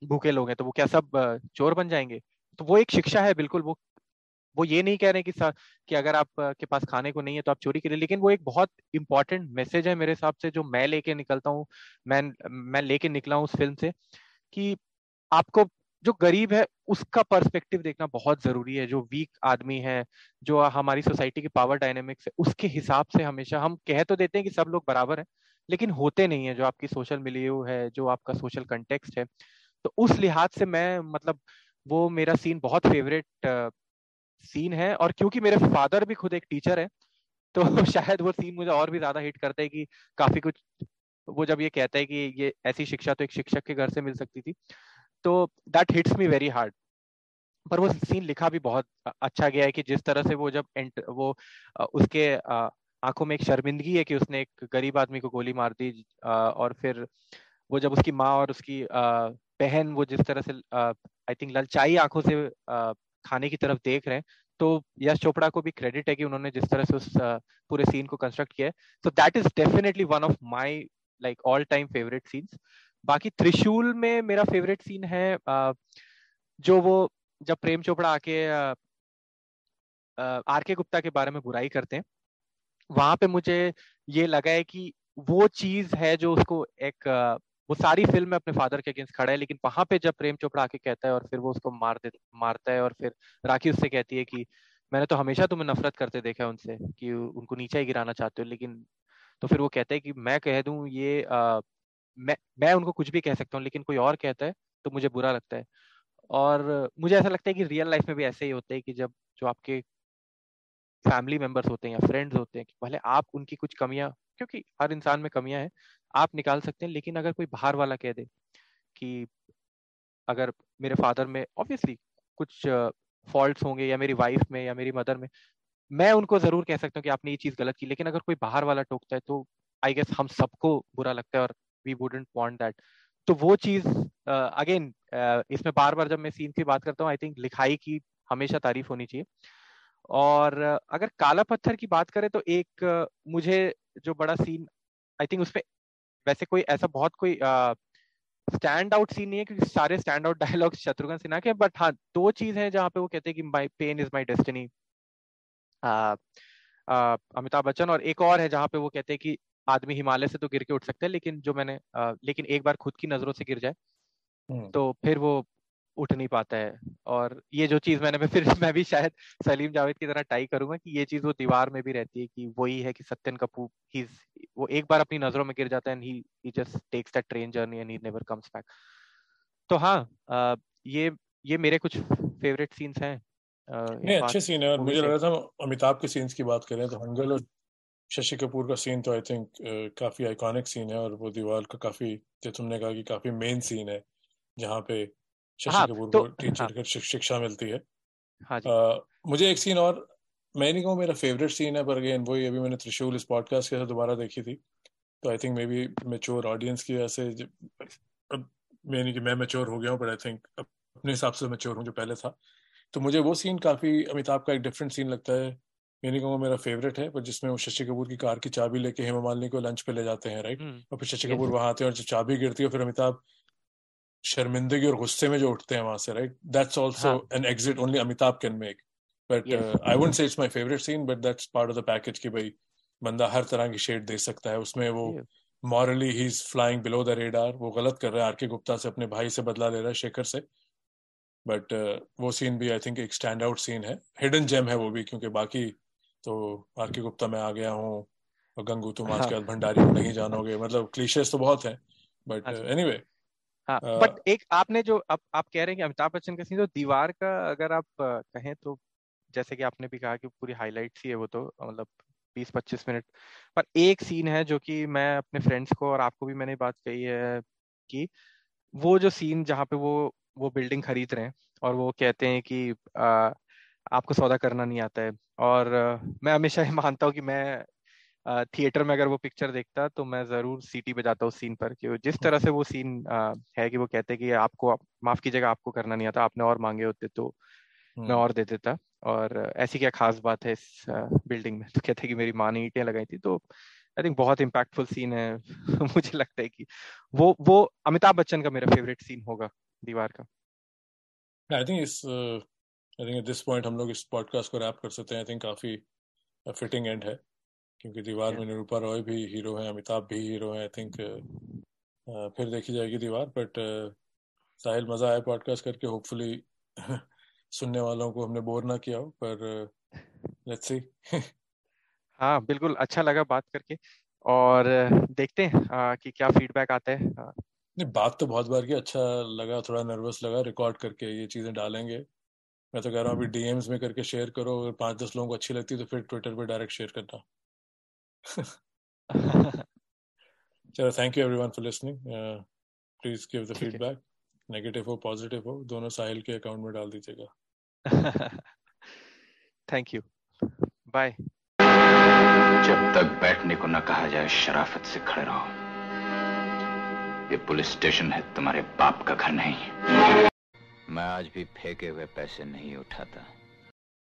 S3: भूखे लोग हैं तो वो क्या सब चोर बन जाएँगे? तो वो एक शिक्षा है बिल्कुल वो वो ये नहीं कह रहे कि कि अगर आप के पास खाने को नहीं है तो आप चोरी करिए, लेकिन वो एक बहुत इंपॉर्टेंट मैसेज है मेरे हिसाब से जो मैं लेके निकलता हूँ, मैं मैं लेके निकला हूँ उस फ़िल्म से, कि आपको जो गरीब है उसका पर्सपेक्टिव देखना बहुत ज़रूरी है। जो वीक आदमी है, जो हमारी सोसाइटी की पावर डायनेमिक्स है, उसके हिसाब से हमेशा हम कह तो देते हैं कि सब लोग बराबर हैं, लेकिन होते नहीं है जो आपकी सोशल मिलियो है, जो आपका सोशल कंटेक्स्ट है। तो उस लिहाज से मैं मतलब वो मेरा सीन बहुत फेवरेट सीन है और क्योंकि मेरे फादर भी खुद एक टीचर है तो शायद वो सीन मुझे और भी ज़्यादा हिट करता है कि काफ़ी कुछ वो जब ये कहता है कि ये ऐसी शिक्षा तो एक शिक्षक के घर से मिल सकती थी तो that hits me very hard पर वो सीन लिखा भी बहुत अच्छा गया है कि जिस तरह से वो जब एंट, वो उसके आँखों में एक शर्मिंदगी है कि उसने एक गरीब आदमी को गोली मार दी और फिर वो जब उसकी माँ और उसकी बहन वो जिस तरह से आई थिंक ललचाई आँखों से खाने की तरफ़ देख रहे हैं। तो यश चोपड़ा को भी क्रेडिट है कि उन्होंने जिस तरह से उस पूरे सीन को कंस्ट्रक्ट किया है। तो that is definitely one of my like all time favourite scenes बाकी त्रिशूल में मेरा फेवरेट सीन है जो वो जब प्रेम चोपड़ा आके आर के गुप्ता के बारे में बुराई करते हैं, वहाँ पे मुझे ये लगा है कि वो चीज़ है जो उसको एक वो सारी फ़िल्म में अपने फादर के अगेंस्ट खड़ा है लेकिन वहाँ पे जब प्रेम चोपड़ा आके कहता है और फिर वो उसको मार दे मारता है और फिर राखी उससे कहती है कि मैंने तो हमेशा तुम्हें नफरत करते देखा है उनसे कि उनको नीचे ही गिराना चाहते हो लेकिन तो फिर वो कहते हैं कि मैं कह दूँ ये आ, मैं मैं उनको कुछ भी कह सकता हूँ लेकिन कोई और कहता है तो मुझे बुरा लगता है। और मुझे ऐसा लगता है कि रियल लाइफ में भी ऐसे ही होते हैं कि जब जो आपके फैमिली मेंबर्स होते हैं या फ्रेंड्स होते हैं कि भले आप उनकी कुछ कमियाँ क्योंकि हर इंसान में कमियाँ हैं आप निकाल सकते हैं लेकिन अगर कोई बाहर वाला कह दे कि अगर मेरे फादर में ऑब्वियसली कुछ फॉल्ट्स होंगे या मेरी वाइफ में या मेरी मदर में मैं उनको ज़रूर कह सकता हूँ कि आपने ये चीज़ गलत की लेकिन अगर कोई बाहर वाला टोकता है तो आई गेस हम सबको बुरा लगता है और वी वुडेंट वांट दैट तो वो चीज़ अगेन uh, uh, इसमें बार बार जब मैं सीन की बात करता हूँ आई थिंक लिखाई की हमेशा तारीफ़ होनी चाहिए। और अगर काला पत्थर की बात करें तो एक मुझे जो बड़ा सीन आई थिंक उसमें वैसे कोई ऐसा बहुत कोई स्टैंड आउट सीन नहीं है क्योंकि सारे stand out dialogue Shatrughan Sinha के बट हाँ दो चीज़ है जहाँ पे वो कहते हैं कि my pain is my destiny Amitabh Bachchan और एक और है जहाँ पे वो कहते हैं कि आदमी हिमालय से तो गिर के उठ सकते हैं लेकिन जो मैंने आ, लेकिन एक बार खुद की नज़रों से गिर जाए हम्म। तो फिर वो उठ नहीं पाता है। और ये जो चीज़ मैंने फिर मैं भी शायद सलीम जावेद की तरह टाई करूँगा कि ये चीज़ वो दीवार में भी रहती है कि वही है कि सत्यन कपूर ही वो एक बार अपनी नज़रों में गिर जाता है and he he just takes that train journey and he never comes back तो हाँ ये ये मेरे कुछ फेवरेट सीन्स हैं।
S2: नहीं अच्छे सीन है और मुझे लग रहा था अमिताभ के सीन्स की बात करें तो हंगल और शशि कपूर का सीन तो आई थिंक काफ़ी आइकॉनिक सीन है और वो दीवार का काफ़ी जो तुमने कहा कि काफ़ी मेन सीन है जहाँ पे शशि हाँ, कपूर तो, को टीचर हाँ, शिक्षा मिलती है। हाँ आ, मुझे एक सीन और मैं नहीं कहूँ मेरा फेवरेट सीन है पर अगेन वही अभी मैंने त्रिशूल इस पॉडकास्ट के साथ दोबारा देखी थी। तो I think maybe mature audience की वजह से मैं नहीं कि मैं मेच्योर हो गया हूँ बट आई थिंक अपने हिसाब से मेच्योर हूँ जो पहले था। तो मुझे वो सीन काफ़ी अमिताभ का एक डिफरेंट सीन लगता है। मैं नहीं कहूँगा मेरा फेवरेट है पर जिसमें वो शशि कपूर की कार की चाबी लेके हेमा मालिनी को लंच पे ले जाते हैं राइट हम्म। और फिर शशि कपूर वहाँ आते हैं और जब चाबी गिरती है फिर अमिताभ शर्मिंदगी और गुस्से में जो उठते हैं वहाँ से right that's also an exit only Amitabh can make but I would say it's my favourite scene but that's part of the package की भाई बंदा हर तरह की शेड दे सकता है। उसमें वो morally he is flying below the radar वो गलत कर रहा है। आर के गुप्ता से अपने भाई से बदला ले रहा है शेखर से। बट uh, वो सीन भी आई थिंक एक स्टैंड आउट सीन है। हिडन जेम है वो भी क्योंकि बाकी तो आर के गुप्ता मैं आ गया हूँ और गंगू तुम आज के बाद भंडारी नहीं जानोगे। मतलब क्लीशेस तो बहुत हैं। बट एनीवे
S3: हाँ बट uh, एक आपने जो आप आप कह रहे हैं कि अमिताभ बच्चन का सीन तो दीवार का अगर आप कहें तो जैसे कि आपने भी कहा कि पूरी हाईलाइट्स ही है वो तो मतलब बीस पच्चीस मिनट। पर एक सीन है जो कि मैं अपने फ्रेंड्स को और आपको भी मैंने बात कही है कि वो जो सीन जहाँ पे वो वो बिल्डिंग खरीद रहे हैं और वो कहते हैं कि आ, आपको सौदा करना नहीं आता है। और आ, मैं हमेशा ये मानता हूँ कि मैं थिएटर में अगर वो पिक्चर देखता तो मैं ज़रूर सीटी पे जाता उस सीन पर कि जिस तरह से वो सीन है कि वो कहते कि आपको आप, माफ़ कीजिएगा आपको करना नहीं आता आपने और मांगे होते तो मैं हम्म। और दे देता। और ऐसी क्या खास बात है इस बिल्डिंग में? तो कहते कि मेरी माँ ने ईटें लगाई थी तो आई थिंक बहुत इम्पैक्टफुल सीन है। मुझे लगता है कि वो वो अमिताभ बच्चन का मेरा फेवरेट सीन होगा दीवार का।
S2: आई थिंक इस I think at this point हम लोग इस पॉडकास्ट को रैप कर सकते हैं। आई थिंक काफ़ी फिटिंग एंड है। क्योंकि दीवार में निरूपा रॉय भी हीरो हैं अमिताभ भी हीरो है आई थिंक फिर देखी जाएगी दीवार बट साहिल मज़ा आया पॉडकास्ट करके होपफुली सुनने वालों को हमने बोर ना किया हो पर लेट्स सी
S3: हाँ बिल्कुल अच्छा लगा बात करके और देखते हैं आ, कि क्या फीडबैक आता है
S2: नहीं बात तो बहुत बार की अच्छा लगा थोड़ा नर्वस लगा रिकॉर्ड करके ये चीज़ें डालेंगे। मैं तो कह रहा हूँ अभी डीएम्स में करके शेयर करो अगर पाँच दस लोगों को अच्छी लगती है तो फिर ट्विटर पे डायरेक्ट शेयर करना। चलो thank you everyone for listening please give the feedback negative हो पॉजिटिव हो दोनों साहिल के अकाउंट में डाल दीजिएगा
S3: थैंक यू बाय
S1: जब तक बैठने को न कहा जाए शराफत से खड़े रहो। ये पुलिस स्टेशन है तुम्हारे बाप का घर नहीं। मैं आज भी फेंके हुए पैसे नहीं उठाता।